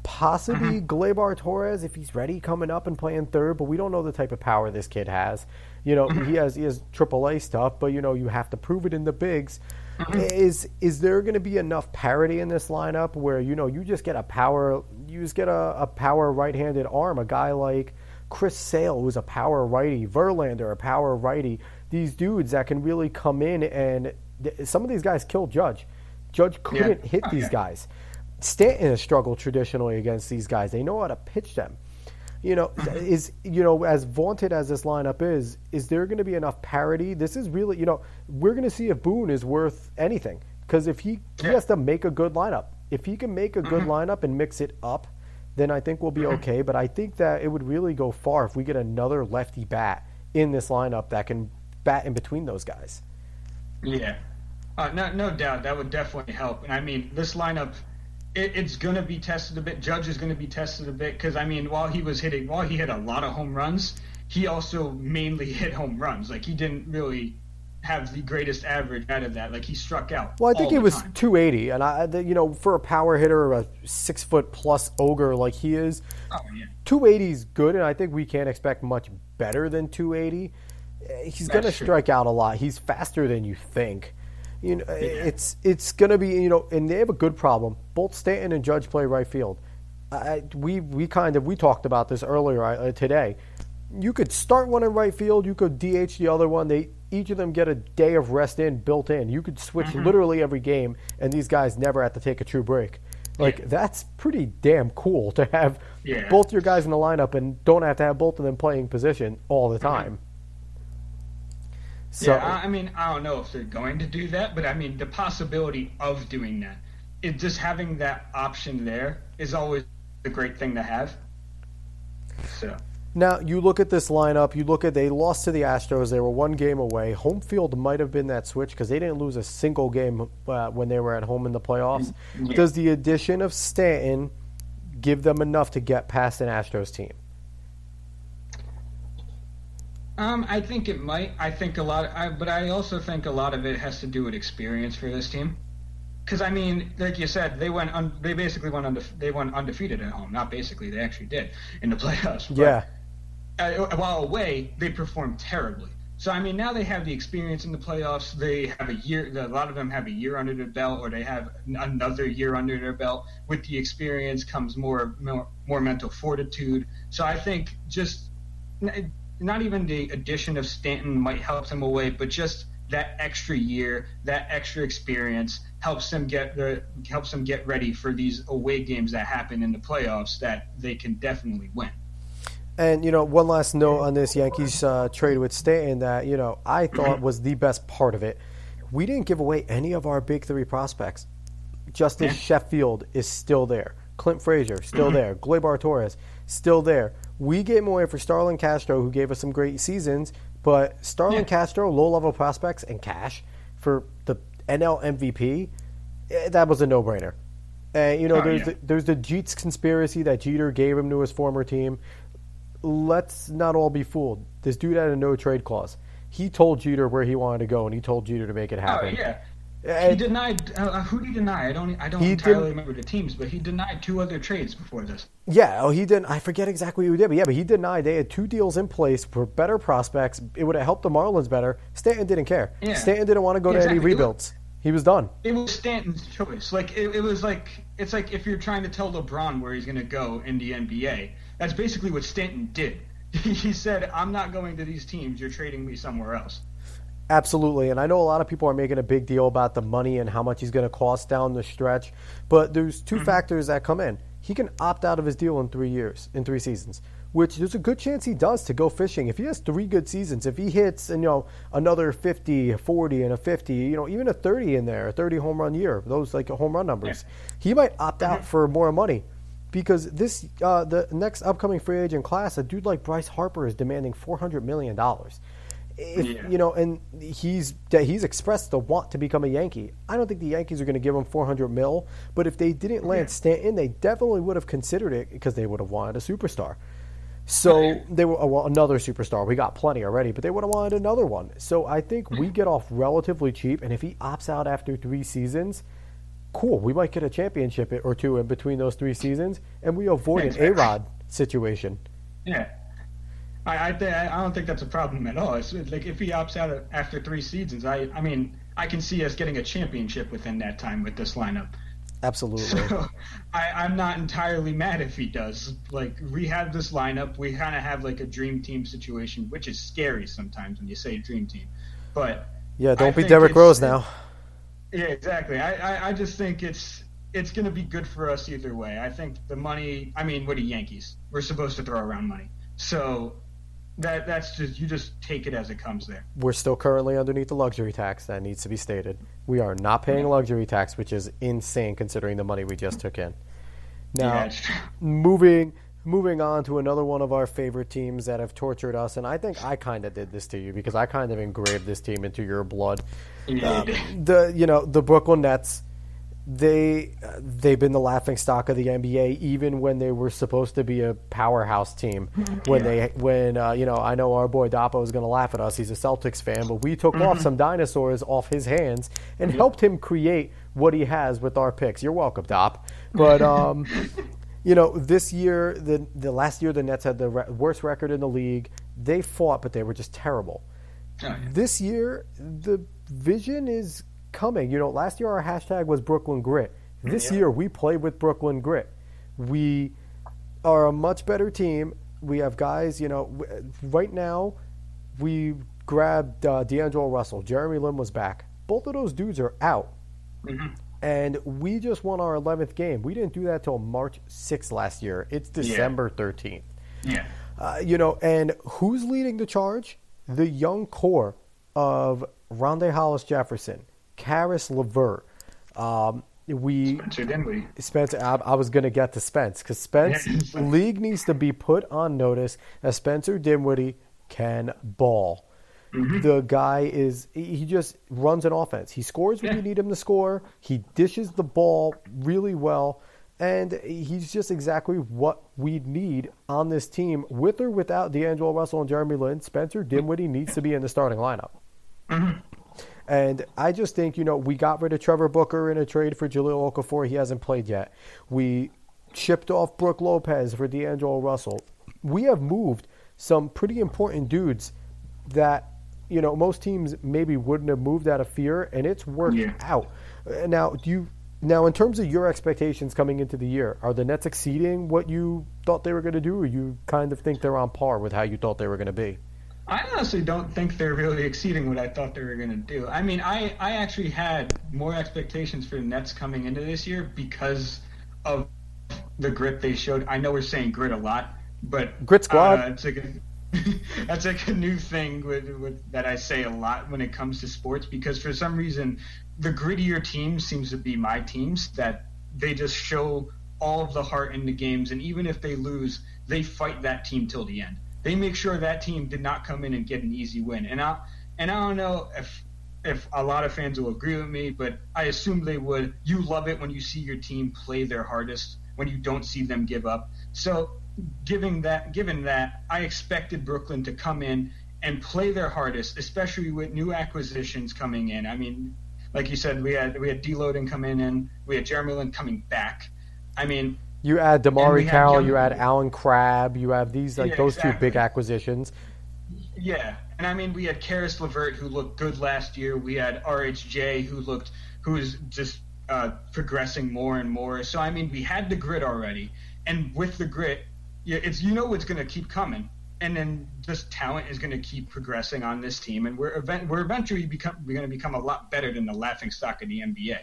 possibly mm-hmm. Gleyber Torres if he's ready coming up and playing third. But we don't know the type of power this kid has. You know mm-hmm. he has he has AAA stuff, but you know you have to prove it in the bigs. Mm-hmm. Is is there going to be enough parity in this lineup where you know you just get a power you just get a, a power right-handed arm, a guy like Chris Sale who's a power righty, Verlander a power righty, these dudes that can really come in and some of these guys kill Judge. Judge couldn't yeah. hit these guys. Stanton has struggled traditionally against these guys. They know how to pitch them you know, is you know as vaunted as this lineup is, is there going to be enough parity? This is really, you know, we're going to see if Boone is worth anything because if he he has to make a good lineup. If he can make a good mm-hmm. lineup and mix it up, then I think we'll be mm-hmm. okay. But I think that it would really go far if we get another lefty bat in this lineup that can bat in between those guys. Yeah, uh, no, no doubt that would definitely help. And I mean, this lineup it, it's going to be tested a bit. Judge is going to be tested a bit because I mean, while he was hitting, while he hit a lot of home runs, he also mainly hit home runs. Like he didn't really have the greatest average out of that. Like he struck out. Well, I think he was time. 280, and I, you know, for a power hitter, a six foot plus ogre like he is, oh, yeah. 280 is good, and I think we can't expect much better than 280. He's going to strike out a lot. He's faster than you think. You know, yeah. it's it's going to be you know, and they have a good problem. Both Stanton and Judge play right field. I, we we kind of we talked about this earlier uh, today. You could start one in right field. You could DH the other one. They each of them get a day of rest in built in. You could switch mm-hmm. literally every game, and these guys never have to take a true break. Like yeah. that's pretty damn cool to have yeah. both your guys in the lineup and don't have to have both of them playing position all the mm-hmm. time. So, yeah, I mean, I don't know if they're going to do that, but I mean, the possibility of doing that, it, just having that option there is always a great thing to have. So. Now you look at this lineup. You look at they lost to the Astros. They were one game away. Home field might have been that switch because they didn't lose a single game uh, when they were at home in the playoffs. Yeah. Does the addition of Stanton give them enough to get past an Astros team? Um, I think it might. I think a lot, I, but I also think a lot of it has to do with experience for this team. Because I mean, like you said, they went un, they basically went undefe- they went undefeated at home. Not basically, they actually did in the playoffs. But, Yeah. uh, while away, they performed terribly. So I mean, now they have the experience in the playoffs. They have a year. A lot of them have a year under their belt, or they have another year under their belt. With the experience comes more more, more mental fortitude. So I think just not even the addition of Stanton might help them away, but just that extra year, that extra experience helps them get the helps them get ready for these away games that happen in the playoffs that they can definitely win. And you know, one last note on this Yankees uh, trade with Stanton that you know I thought was the best part of it. We didn't give away any of our big three prospects. Justus Yeah. Sheffield is still there. Clint Frazier still there. Gleyber Torres still there. We gave him away for Starlin Castro, who gave us some great seasons. But Starlin Yeah. Castro, low level prospects, and cash for the NL MVP, eh, that was a no brainer. And you know, Oh, there's yeah. the, there's the Jeets conspiracy that Jeter gave him to his former team. Let's not all be fooled. This dude had a no trade clause. He told Jeter where he wanted to go, and he told Jeter to make it Oh happen. yeah. He denied. Uh, who did he deny? I don't. I don't entirely remember the teams, but he denied two other trades before this. Yeah, oh, he didn't. I forget exactly what he did, but yeah, but he denied they had two deals in place for better prospects. It would have helped the Marlins better. Stanton didn't care. Yeah. Stanton didn't want to go to any Exactly. rebuilds. He was done. It was Stanton's choice. Like it, it was like it's like if you're trying to tell LeBron where he's going to go in the NBA. That's basically what Stanton did. he said, "I'm not going to these teams. You're trading me somewhere else." Absolutely, and I know a lot of people are making a big deal about the money and how much he's going to cost down the stretch, but there's 2 factors that come in. He can opt out of his deal in three years, in three seasons, which there's a good chance he does to go fishing. If he has three good seasons, if he hits, you know, another 50, 40, and a 50, you know, even a 30 in there, a 30 home run year, those like home run numbers, he might opt out for more money. Because this, uh, the next upcoming free agent class, a dude like Bryce Harper is demanding four hundred million dollars if Yeah. you know, and he's he's expressed the want to become a Yankee. I don't think the Yankees are going to give him 400 mil, but if they didn't land Yeah. Stanton, they definitely would have considered it because they would have wanted a superstar. So Right. they were oh, well, another superstar. We got plenty already, but they would have wanted another one. So I think we mm. get off relatively cheap, and if he opts out after three seasons, cool. We might get a championship or two in between those three seasons, and we avoid an. A Rod situation. Yeah. I I, th- I don't think that's a problem at all. It's like if he opts out after three seasons, I I mean I can see us getting a championship within that time with this lineup. Absolutely. So I, I'm not entirely mad if he does. Like we have this lineup, we kind of have like a dream team situation, which is scary sometimes when you say dream team. But Yeah, don't be think Derrick Rose now. yeah, exactly. I, I, I just think it's it's going to be good for us either way. I think the money. I mean, what are Yankees? We're supposed to throw around money, so that that's just you just take it as it comes there. We're still currently underneath the luxury tax. That needs to be stated. We are not paying luxury tax, which is insane considering the money we just took in. Now, yeah, moving moving on to another one of our favorite teams that have tortured us, and I think I kind of did this to you because I kind of engraved this team into your blood. Yeah, um, The you know the Brooklyn Nets. They they've been the laughing stock of the NBA even when they were supposed to be a powerhouse team. When they when uh, you know I know our boy Dapo is going to laugh at us. He's a Celtics fan, but we took off some dinosaurs off his hands and helped him create what he has with our picks. You're welcome, Dop. But um, you know, this year, the the last year, the Nets had the re- worst record in the league. They fought, but they were just terrible. Oh, yeah. This year, the vision is coming. You know, last year our hashtag was Brooklyn Grit. This Yeah. year we play with Brooklyn Grit. We are a much better team. We have guys. You know, w- right now we grabbed uh, D'Angelo Russell. Jeremy Lin was back. Both of those dudes are out. Mhm. And we just won our 11th game. We didn't do that till March 6th last year. It's December 13th. yeah. Uh, you know, and who's leading the charge? The young core of Rondae Hollis Jefferson, Caris LeVert. Um, we then we. Spencer. I, I was going to get to Spence because Spence league needs to be put on notice as Spencer Dinwiddie can ball. Mm-hmm. The guy is he he just runs an offense. He scores when Yeah. you need him to score. He dishes the ball really well. And he's just exactly what we need on this team, with or without D'Angelo Russell and Jeremy Lin. Spencer Dinwiddie needs to be in the starting lineup. Mm-hmm. And I just think, you know, we got rid of Trevor Booker in a trade for Jahlil Okafor. He hasn't played yet. We shipped off Brook Lopez for D'Angelo Russell. We have moved some pretty important dudes that, you know, most teams maybe wouldn't have moved out of fear, and it's worked Yeah. out. Now, do you. Now, in terms of your expectations coming into the year, are the Nets exceeding what you thought they were going to do, or you kind of think they're on par with how you thought they were going to be? I honestly don't think they're really exceeding what I thought they were going to do. I mean, I, I actually had more expectations for the Nets coming into this year because of the grit they showed. I know we're saying grit a lot, but Grit squad. Uh, it's like a, that's like a new thing with, with, that I say a lot when it comes to sports because for some reason the grittier teams seems to be my teams that they just show all of the heart in the games and even if they lose they fight that team till the end they make sure that team did not come in and get an easy win and I and I don't know if if a lot of fans will agree with me but I assume they would you love it when you see your team play their hardest when you don't see them give up so giving that given that I expected Brooklyn to come in and play their hardest, especially with new acquisitions coming in. I mean, like you said, we had we had D'Angelo come in, and we had Jeremy Lin coming back. I mean, You add DeMarre Carroll, you add Allen Crabbe, you have these like Yeah, those two big acquisitions. yeah, and I mean we had Caris LeVert who looked good last year. We had RHJ who looked who's just uh, progressing more and more. So I mean we had the grit already, and with the grit, yeah, it's you know it's going to keep coming. And then just talent is going to keep progressing on this team, and we're event- we're eventually become we're going to become a lot better than the laughing stock of the NBA.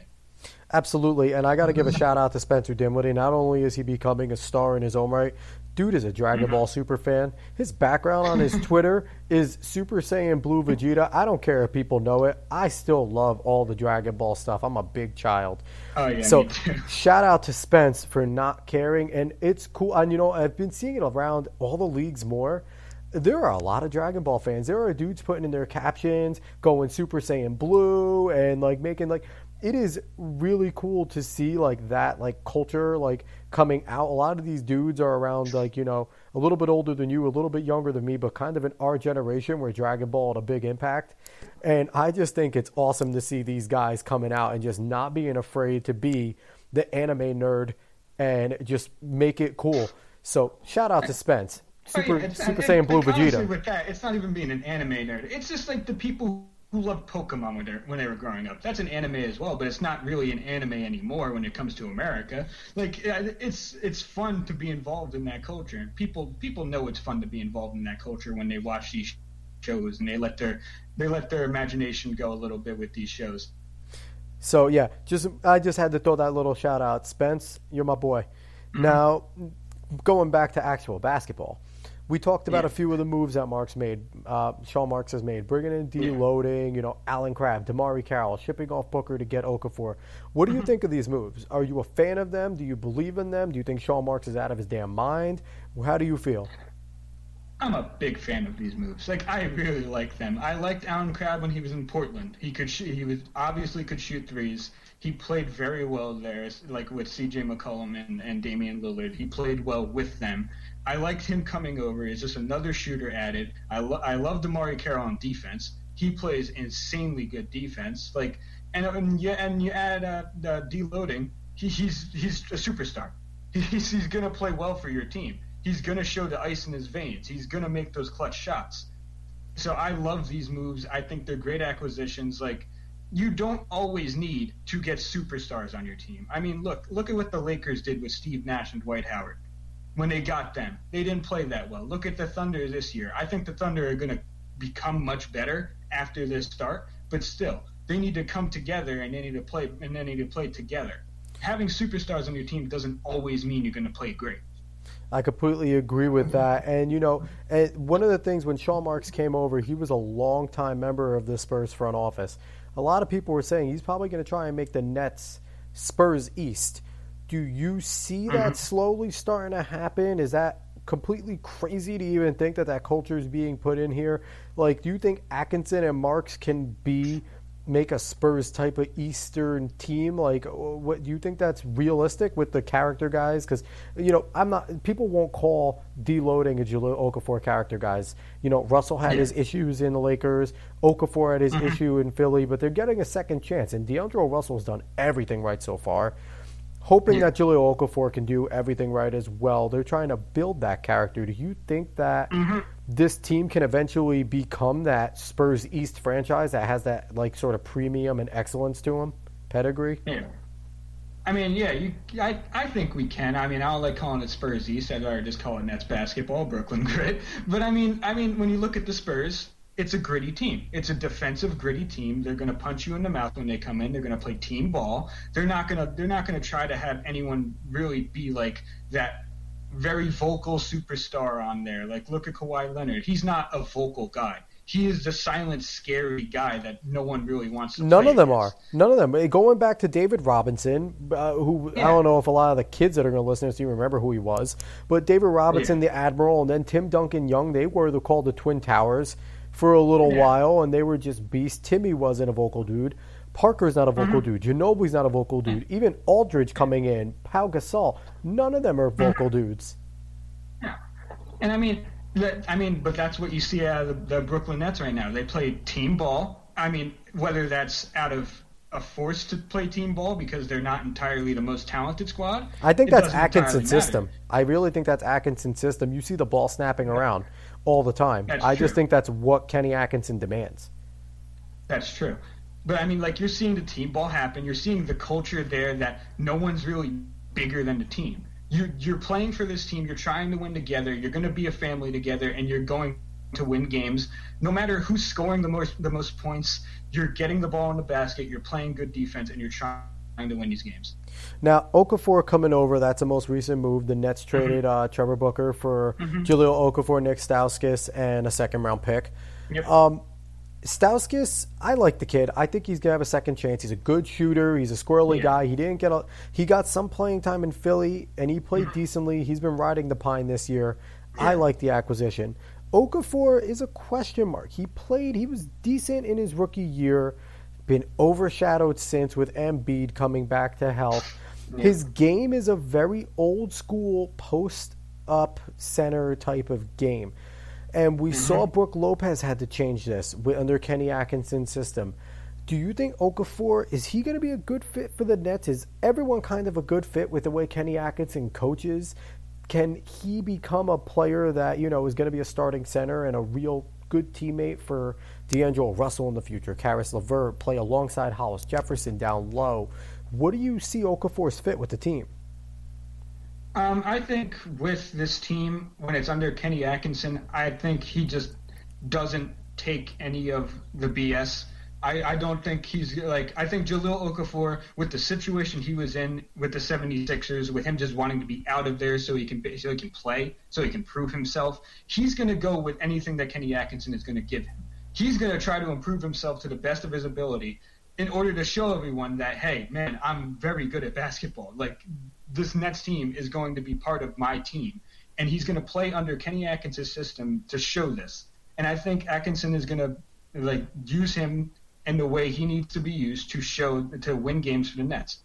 Absolutely, and I got to give a shout out to Spencer Dinwiddie. Not only is he becoming a star in his own right, dude is a Dragon Ball super fan. His background on his Twitter is Super Saiyan Blue Vegeta. I don't care if people know it. I still love all the Dragon Ball stuff. I'm a big child. Oh yeah, so shout out to Spence for not caring, and it's cool. And you know, I've been seeing it around all the leagues more. There are a lot of Dragon Ball fans. There are dudes putting in their captions, going Super Saiyan Blue, and like making like it is really cool to see like that like culture like coming out. A lot of these dudes are around like you know a little bit older than you, a little bit younger than me, but kind of in our generation where Dragon Ball had a big impact. And I just think it's awesome to see these guys coming out and just not being afraid to be the anime nerd and just make it cool. So shout out to Spence. Super Oh, yeah, Super and- Saiyan Blue and Vegeta. With that, it's not even being an anime nerd. It's just like the people who loved Pokemon when they when they were growing up. That's an anime as well, but it's not really an anime anymore when it comes to America. Like it's it's fun to be involved in that culture, and people people know it's fun to be involved in that culture when they watch these shows and they let their they let their imagination go a little bit with these shows. So yeah, just I just had to throw that little shout out. Spence, you're my boy. Mm-hmm. Now, going back to actual basketball, we talked about Yeah. a few of the moves that Marks made. Uh, Sean Marks has made, bringing in D'Angelo, you know, Allen Crabbe, DeMarre Carroll, shipping off Booker to get Okafor. What do Mm-hmm. you think of these moves? Are you a fan of them? Do you believe in them? Do you think Sean Marks is out of his damn mind? How do you feel? I'm a big fan of these moves. Like I really like them. I liked Allen Crabbe when he was in Portland. He could shoot, he was obviously could shoot threes. He played very well there, like with C.J. McCollum and, and Damian Lillard. He played well with them. I liked him coming over. He's just another shooter added. I lo- I love DeMarre Carroll on defense. He plays insanely good defense. Like and and you and you add uh, the D'Angelo. He, he's he's a superstar. He's he's gonna play well for your team. He's gonna show the ice in his veins. He's gonna make those clutch shots. So I love these moves. I think they're great acquisitions. Like you don't always need to get superstars on your team. I mean, look look at what the Lakers did with Steve Nash and Dwight Howard when they got them. They didn't play that well. Look at the Thunder this year. I think the Thunder are gonna become much better after this start, but still, they need to come together and they need to play and they need to play together. Having superstars on your team doesn't always mean you're going to play great. I completely agree with that. And you know, one of the things when Sean Marks came over, he was a longtime member of the Spurs front office. A lot of people were saying he's probably going to try and make the Nets Spurs East. Do you see that slowly starting to happen? Is that completely crazy to even think that that culture is being put in here? Like, do you think Atkinson and Marks can be make a Spurs type of Eastern team? Like, what do you think that's realistic with the character guys? Because you know, I'm not. People won't call D'Angelo a Jahlil Okafor character guys. You know, Russell had yeah. his issues in the Lakers. Okafor had his mm-hmm. issue in Philly, but they're getting a second chance. And D'Angelo Russell's done everything right so far. Hoping that Jahlil Okafor can do everything right as well. They're trying to build that character. Do you think that? Mm-hmm this team can eventually become that Spurs East franchise that has that like sort of premium and excellence to them, pedigree. Yeah. I mean, yeah, you, I, I think we can. I mean, I don't like calling it Spurs East. I'd rather just call it Nets basketball, Brooklyn grit. But I mean, I mean, when you look at the Spurs, it's a gritty team. It's a defensive, gritty team. They're going to punch you in the mouth when they come in. They're going to play team ball. They're not going to. They're not going to try to have anyone really be like that very vocal superstar on there. Like, look at Kawhi Leonard. He's not a vocal guy. He is the silent, scary guy that no one really wants to. None of them against. are. None of them. Going back to David Robinson, uh, who yeah. I don't know if a lot of the kids that are going to listen to even remember who he was, but David Robinson, yeah. the Admiral, and then Tim Duncan Young, they were the, called the Twin Towers for a little yeah. while, and they were just beasts. Timmy wasn't a vocal dude. Parker's not a vocal mm-hmm. dude. Ginobili's not a vocal dude. Even Aldridge coming in, Pau Gasol, none of them are vocal mm-hmm. dudes. Yeah, and I mean, that, I mean, but that's what you see out of the, the Brooklyn Nets right now. They play team ball. I mean, whether that's out of a force to play team ball because they're not entirely the most talented squad. I think that's Atkinson's system. I really think that's Atkinson's system. You see the ball snapping around all the time. That's I true. just think that's what Kenny Atkinson demands. That's true. But I mean, like you're seeing the team ball happen. You're seeing the culture there that no one's really bigger than the team. You you're playing for this team. You're trying to win together. You're going to be a family together, and you're going to win games. No matter who's scoring the most the most points, you're getting the ball in the basket. You're playing good defense, and you're trying to win these games. Now, Okafor coming over, that's the most recent move. The Nets mm-hmm. traded mm-hmm. uh, Trevor Booker for mm-hmm. Jahlil Okafor, Nick Stauskas, and a second round pick. Yep. Um, Stauskas, I like the kid. I think he's gonna have a second chance. He's a good shooter. He's a squirrely yeah. guy. He didn't get a he got some playing time in Philly and he played decently. He's been riding the pine this year. Yeah. I like the acquisition. Okafor is a question mark. He played. He was decent in his rookie year. Been overshadowed since with Embiid coming back to health. Yeah. His game is a very old school post up center type of game. And we mm-hmm. saw Brook Lopez had to change this under Kenny Atkinson's system. Do you think Okafor is he going to be a good fit for the Nets? Is everyone kind of a good fit with the way Kenny Atkinson coaches? Can he become a player that you know is going to be a starting center and a real good teammate for D'Angelo Russell in the future? Caris LeVert play alongside Hollis Jefferson down low. What do you see Okafor's fit with the team? Um, I think with this team, when it's under Kenny Atkinson, I think he just doesn't take any of the BS. I, I don't think he's like I think Jahlil Okafor with the situation he was in with the 76ers with him just wanting to be out of there so he can so he can play so he can prove himself he's going to go with anything that Kenny Atkinson is going to give him he's going to try to improve himself to the best of his ability in order to show everyone that hey man I'm very good at basketball like this Nets team is going to be part of my team, and he's going to play under Kenny Atkinson's system to show this. And I think Atkinson is going to like use him in the way he needs to be used to show to win games for the Nets.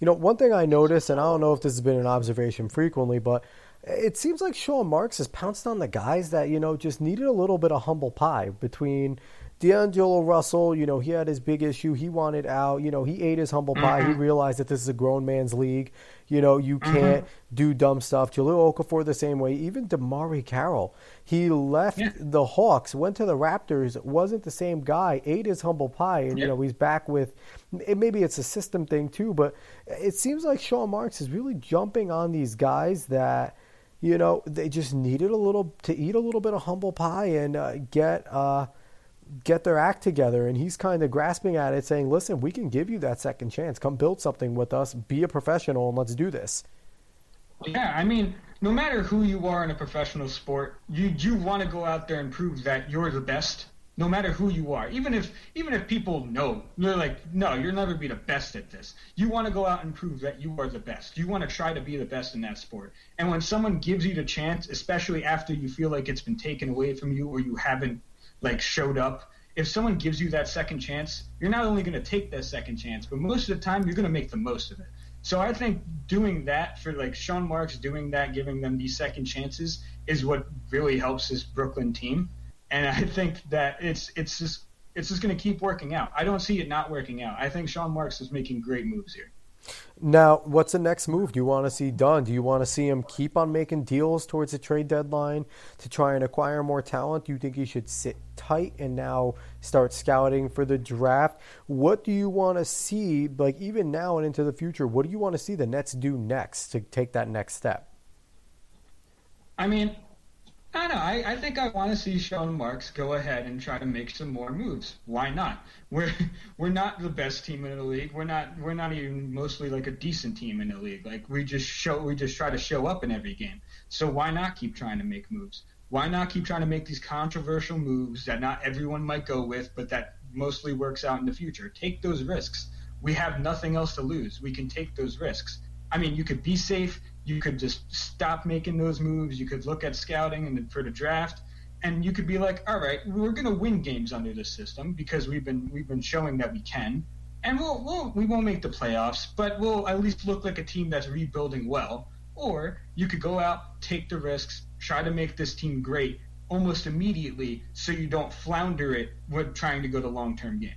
You know, one thing I noticed, and I don't know if this has been an observation frequently, but it seems like Sean Marks has pounced on the guys that you know just needed a little bit of humble pie between D'Angelo Russell, you know, he had his big issue. He wanted out. You know, he ate his humble pie. Mm-hmm. He realized that this is a grown man's league. You know, you mm-hmm. can't do dumb stuff. Jahlil Okafor the same way. Even DeMarre Carroll, he left yeah. the Hawks, went to the Raptors, wasn't the same guy, ate his humble pie, and, yeah. you know, he's back with maybe it's a system thing too, but it seems like Sean Marks is really jumping on these guys that – you know, they just needed a little to eat a little bit of humble pie and uh, get uh, get their act together. And he's kind of grasping at it, saying, "Listen, we can give you that second chance. Come build something with us. Be a professional, and let's do this." Yeah, I mean, no matter who you are in a professional sport, you you want to go out there and prove that you're the best no matter who you are. Even if even if people know, they're like, no, you'll never be the best at this. You want to go out and prove that you are the best. You want to try to be the best in that sport. And when someone gives you the chance, especially after you feel like it's been taken away from you or you haven't like showed up, if someone gives you that second chance, you're not only going to take that second chance, but most of the time you're going to make the most of it. So I think doing that for like Sean Marks doing that, giving them these second chances is what really helps this Brooklyn team. And I think that it's it's just it's just going to keep working out. I don't see it not working out. I think Sean Marks is making great moves here. Now, what's the next move do you want to see done? Do you want to see him keep on making deals towards the trade deadline to try and acquire more talent? Do you think he should sit tight and now start scouting for the draft? What do you want to see, like even now and into the future? What do you want to see the Nets do next to take that next step? I mean, I don't know. I, I think I want to see Sean Marks go ahead and try to make some more moves. Why not? We're we're not the best team in the league. We're not we're not even mostly like a decent team in the league. Like we just show we just try to show up in every game. So why not keep trying to make moves? Why not keep trying to make these controversial moves that not everyone might go with, but that mostly works out in the future? Take those risks. We have nothing else to lose. We can take those risks. I mean, you could be safe you could just stop making those moves. You could look at scouting and for the draft, and you could be like, all right, we're going to win games under this system because we've been we've been showing that we can, and we'll, we'll we won't make the playoffs, but we'll at least look like a team that's rebuilding well. Or you could go out, take the risks, try to make this team great almost immediately, so you don't flounder it when trying to go the long term game.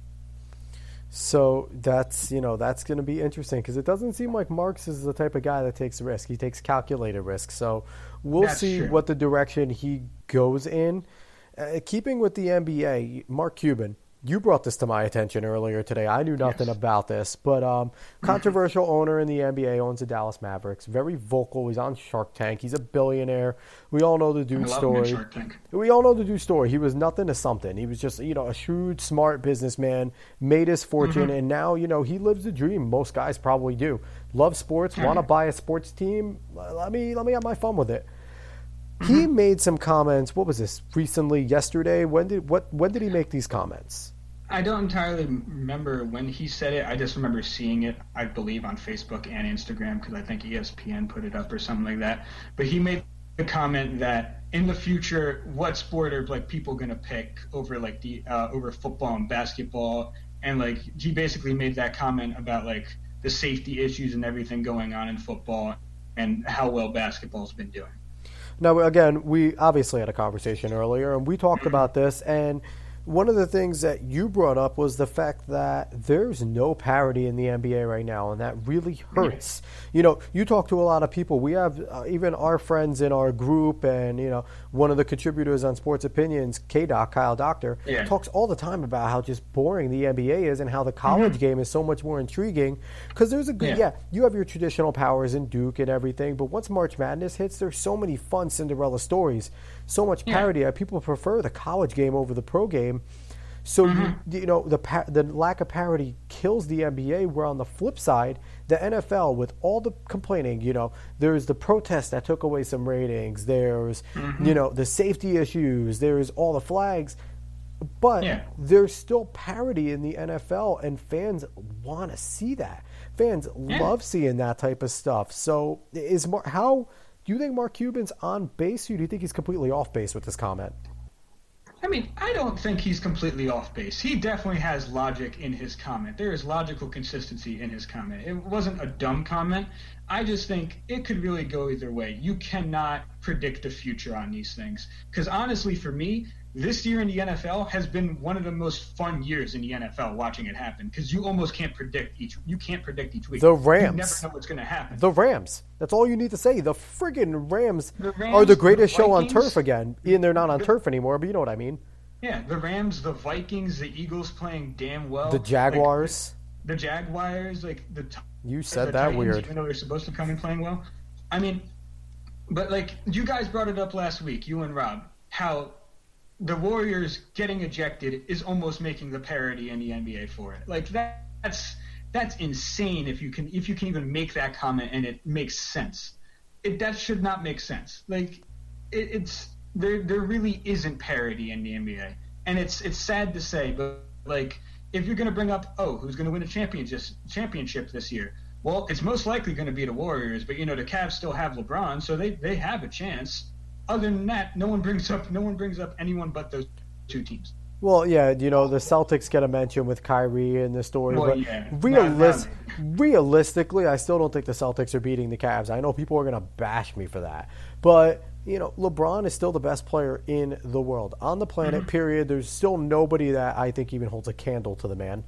So that's you know that's going to be interesting because it doesn't seem like Marks is the type of guy that takes risk. He takes calculated risk. So we'll that's see true. what the direction he goes in. Uh, keeping with the NBA, Mark Cuban you brought this to my attention earlier today. I knew nothing yes. about this, but um, controversial owner in the NBA owns the Dallas Mavericks. Very vocal. He's on Shark Tank. He's a billionaire. We all know the dude story. We all know the dude story. He was nothing to something. He was just you know a shrewd, smart businessman. Made his fortune, mm-hmm. and now you know he lives the dream. Most guys probably do. Love sports. Want to buy a sports team? Let me let me have my fun with it. Mm-hmm. He made some comments. What was this recently? Yesterday? When did what? When did he make these comments? I don't entirely remember when he said it. I just remember seeing it. I believe on Facebook and Instagram because I think ESPN put it up or something like that. But he made the comment that in the future, what sport are like people going to pick over like the uh, over football and basketball? And like he basically made that comment about like the safety issues and everything going on in football and how well basketball's been doing. Now, again, we obviously had a conversation earlier, and we talked about this, and one of the things that you brought up was the fact that there's no parity in the NBA right now, and that really hurts. You know, you talk to a lot of people. We have uh, even our friends in our group, and you know, one of the contributors on Sports Opinions, K Doc, Kyle Doctor, yeah. talks all the time about how just boring the NBA is and how the college mm-hmm. game is so much more intriguing. Because there's a good, yeah. yeah, you have your traditional powers in Duke and everything, but once March Madness hits, there's so many fun Cinderella stories so much parity. Yeah. People prefer the college game over the pro game. So mm-hmm. you, you, know the the lack of parity kills the NBA. Where on the flip side, the NFL, with all the complaining, you know, there's the protest that took away some ratings. There's mm-hmm. you know the safety issues. There's all the flags, but yeah. there's still parity in the NFL, and fans want to see that. Fans yeah. love seeing that type of stuff. So is more how do you think Mark Cuban's on base, or do you think he's completely off base with this comment? I mean, I don't think he's completely off base. He definitely has logic in his comment. There is logical consistency in his comment. It wasn't a dumb comment. I just think it could really go either way. You cannot predict the future on these things. Because honestly, for me, this year in the NFL has been one of the most fun years in the NFL watching it happen because you almost can't predict each you can't predict each week. The Rams. You never know what's going to happen. The Rams. That's all you need to say. The friggin' Rams, the Rams are the greatest the show on turf again. And they're not on the, turf anymore, but you know what I mean. Yeah, the Rams, the Vikings, the Eagles playing damn well. The Jaguars. Like, the, the, Jaguars, like the. You said that Titans, weird. Even though they're supposed to come in playing well, I mean, but like you guys brought it up last week, you and Rob, how the Warriors getting ejected is almost making the parity in the NBA for it. Like that, that's that's insane if you can if you can even make that comment and it makes sense. It that should not make sense. Like it, it's there there really isn't parity in the NBA. And it's it's sad to say, but like if you're going to bring up, oh, who's going to win a championship championship this year? Well, it's most likely going to be the Warriors, but you know the Cavs still have LeBron, so they they have a chance other than that, no one brings up no one brings up anyone but those two teams. Well, yeah, you know the Celtics get a mention with Kyrie in the story, Well, but yeah. realis- realistically, I still don't think the Celtics are beating the Cavs. I know people are going to bash me for that, but you know LeBron is still the best player in the world on the planet. Mm-hmm. Period. There's still nobody that I think even holds a candle to the man.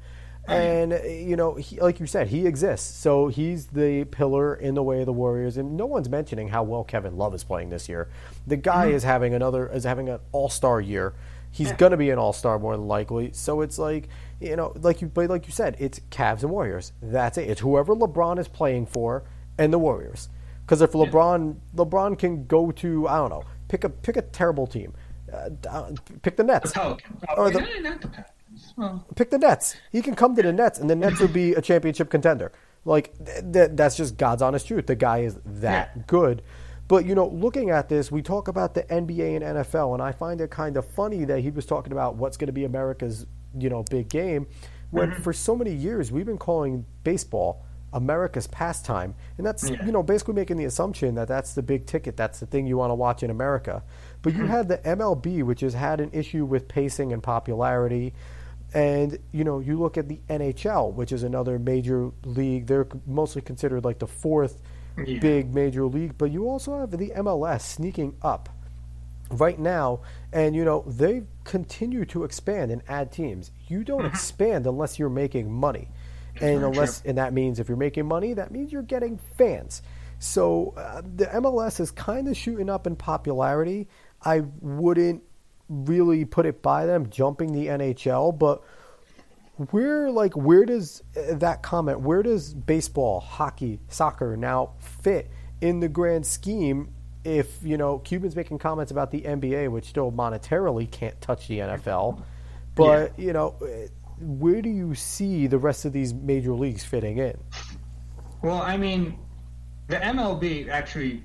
And you know, he, like you said, he exists. So he's the pillar in the way of the Warriors, and no one's mentioning how well Kevin Love is playing this year. The guy is having another is having an All Star year. He's gonna be an All Star more than likely. So it's like you know, like you but like you said, it's Cavs and Warriors. That's it. It's whoever LeBron is playing for and the Warriors. Because if LeBron LeBron can go to I don't know, pick a pick a terrible team, uh, uh, pick the Nets The Pelicans. Or the- no, not the Pelicans. Pick the Nets. He can come to the Nets, and the Nets would be a championship contender. Like th- th- that's just God's honest truth. The guy is that Yeah. good. But you know, looking at this, we talk about the NBA and NFL, and I find it kind of funny that he was talking about what's going to be America's you know big game, when Mm-hmm. for so many years we've been calling baseball America's pastime, and that's Yeah. you know basically making the assumption that that's the big ticket, that's the thing you want to watch in America. But you had the MLB, which has had an issue with pacing and popularity. And you know, you look at the NHL, which is another major league. They're mostly considered like the fourth Yeah. big major league. But you also have the MLS sneaking up right now, and you know they continue to expand and add teams. You don't expand unless you're making money, and Mm-hmm. very unless and that means if you're making money, that means you're getting fans. So uh, the MLS is kind of shooting up in popularity. I wouldn't really put it by them jumping the NHL, but where like where does uh, that comment where does baseball hockey soccer now fit in the grand scheme if you know cuban's making comments about the nba which still monetarily can't touch the nfl but you know uh, where do you see the rest of these major leagues fitting in? Well, I mean, the MLB actually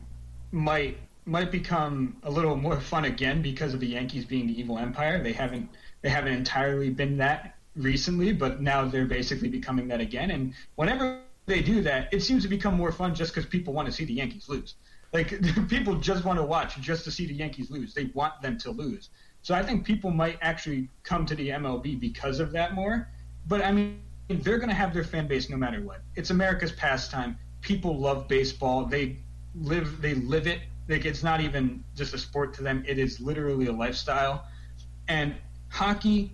might might become a little more fun again because of the Yankees being the evil empire. They haven't they haven't entirely been that recently, but now they're basically becoming that again. And whenever they do that, it seems to become more fun just because people want to see the Yankees lose. Like people just want to watch just to see the Yankees lose. They want them to lose. So I think people might actually come to the MLB because of that more. But I mean, they're going to have their fan base no matter what. It's America's pastime. People love baseball. They live they live it. Like it's not even just a sport to them. It is literally a lifestyle. And hockey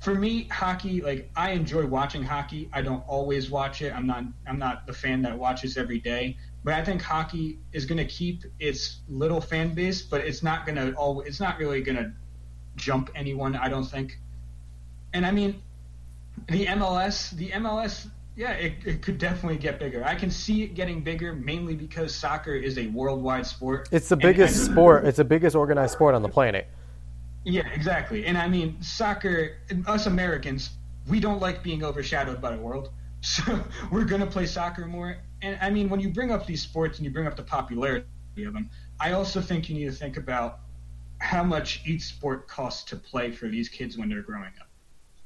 for me, hockey, like I enjoy watching hockey. I don't always watch it. I'm not I'm not the fan that watches every day. But I think hockey is going to keep its little fan base, but it's not going to all it's not really going to jump anyone, I don't think. And I mean, the MLS, the MLS, yeah, it, it could definitely get bigger. I can see it getting bigger mainly because soccer is a worldwide sport. it's the biggest and- sport it's the biggest organized sport on the planet yeah, exactly. And I mean, soccer, us Americans, we don't like being overshadowed by the world. So we're going to play soccer more. And I mean, when you bring up these sports and you bring up the popularity of them, I also think you need to think about how much each sport costs to play for these kids when they're growing up.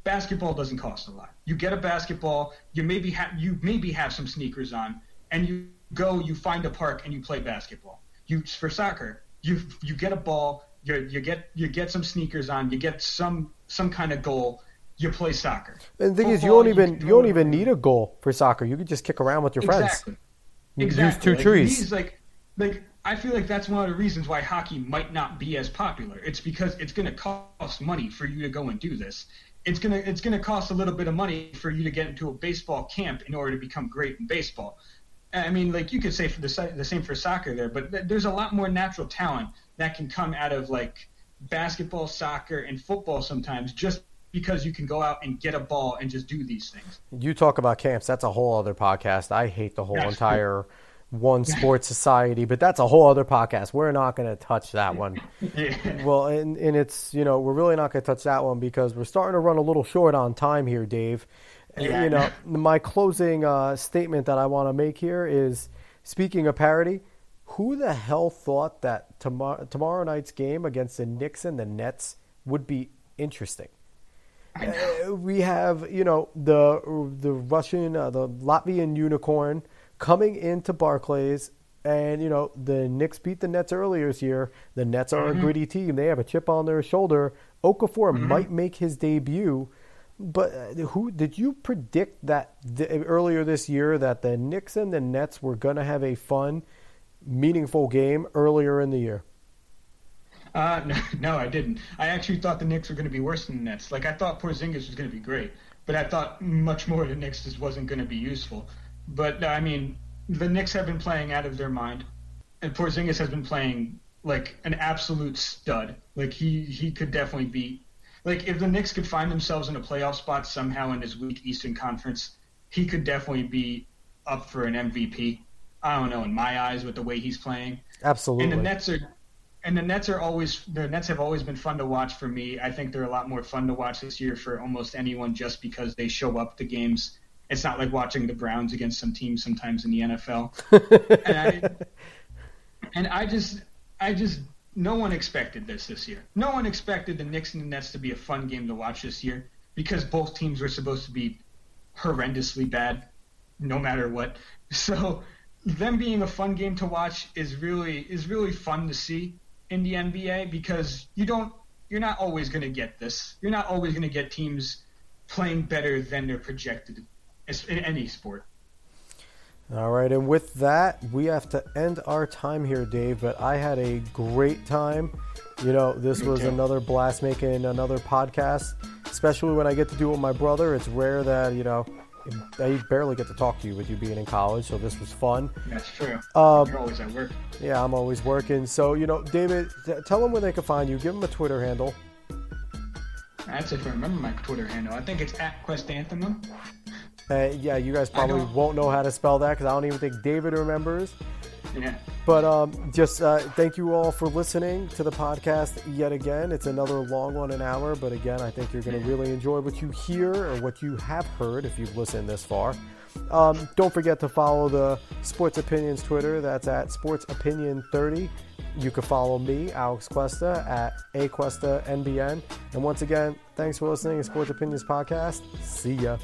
Basketball doesn't cost a lot. You get a basketball, you maybe have you maybe have some sneakers on, and you go, you find a park and you play basketball. You for soccer, you you get a ball, you you get you get some sneakers on, you get some some kind of goal, you play soccer. and the thing is you don't even can you don't even need a goal for soccer you could just kick around with your friends Exactly. Use two Like, trees these, like, like I feel like that's one of the reasons why hockey might not be as popular. It's because it's going to cost money for you to go and do this. It's gonna it's gonna cost a little bit of money for you to get into a baseball camp in order to become great in baseball. I mean, like you could say for the the same for soccer there, but there's a lot more natural talent that can come out of like basketball, soccer, and football sometimes just because you can go out and get a ball and just do these things. You talk about camps. That's a whole other podcast. I hate the whole That's entire one sports society, but that's a whole other podcast. We're not going to touch that one. Yeah. Well, and, and it's, you know, we're really not going to touch that one because we're starting to run a little short on time here, Dave. Yeah. You know, my closing uh, statement that I want to make here is speaking of parity, who the hell thought that tomorrow, tomorrow night's game against the Knicks and the Nets would be interesting? Uh, we have you know the the Russian uh, the Latvian unicorn coming into Barclays And you know the Knicks beat the Nets earlier this year. The Nets are Mm-hmm. a gritty team. They have a chip on their shoulder. Okafor Mm-hmm. might make his debut, but uh, who did you predict that th- earlier this year that the Knicks and the Nets were going to have a fun, meaningful game earlier in the year? Uh, no, no, I didn't. I actually thought the Knicks were going to be worse than the Nets. Like I thought Porzingis was going to be great, but I thought much more of the Knicks just wasn't going to be useful. But I mean, the Knicks have been playing out of their mind, and Porzingis has been playing like an absolute stud. Like he he could definitely be. Like if the Knicks could find themselves in a playoff spot somehow in this weak Eastern Conference, he could definitely be up for an MVP. I don't know in my eyes with the way he's playing. Absolutely. And the Nets are, and the Nets are always the Nets have always been fun to watch for me. I think they're a lot more fun to watch this year for almost anyone just because they show up to games. It's not like watching the Browns against some teams sometimes in the NFL. and, I, and I just, I just, no one expected this this year. No one expected the Knicks and the Nets to be a fun game to watch this year because both teams were supposed to be horrendously bad, no matter what. So them being a fun game to watch is really is really fun to see in the NBA because you don't you're not always going to get this. You're not always going to get teams playing better than they're projected in any sport. All right, and with that, we have to end our time here, Dave. But I had a great time. You know, this Me was too. another blast making another podcast, especially when I get to do it with my brother. It's rare that, you know, I barely get to talk to you with you being in college, so this was fun. That's true. Um, You're always at work. Yeah, I'm always working. So, you know, David, t- tell them where they can find you. Give them a Twitter handle. That's if I remember my Twitter handle. I think it's at Quest Anthem. Uh, yeah, you guys probably won't know how to spell that because I don't even think David remembers. Yeah. But um, just uh, thank you all for listening to the podcast yet again. It's another long one, an hour, but again, I think you're going to really enjoy what you hear or what you have heard if you've listened this far. Um, don't forget to follow the Sports Opinions Twitter. That's at Sports Opinion 30. You can follow me, Alex Cuesta, at acuesta NBN. And once again, thanks for listening to Sports Opinions Podcast. See ya.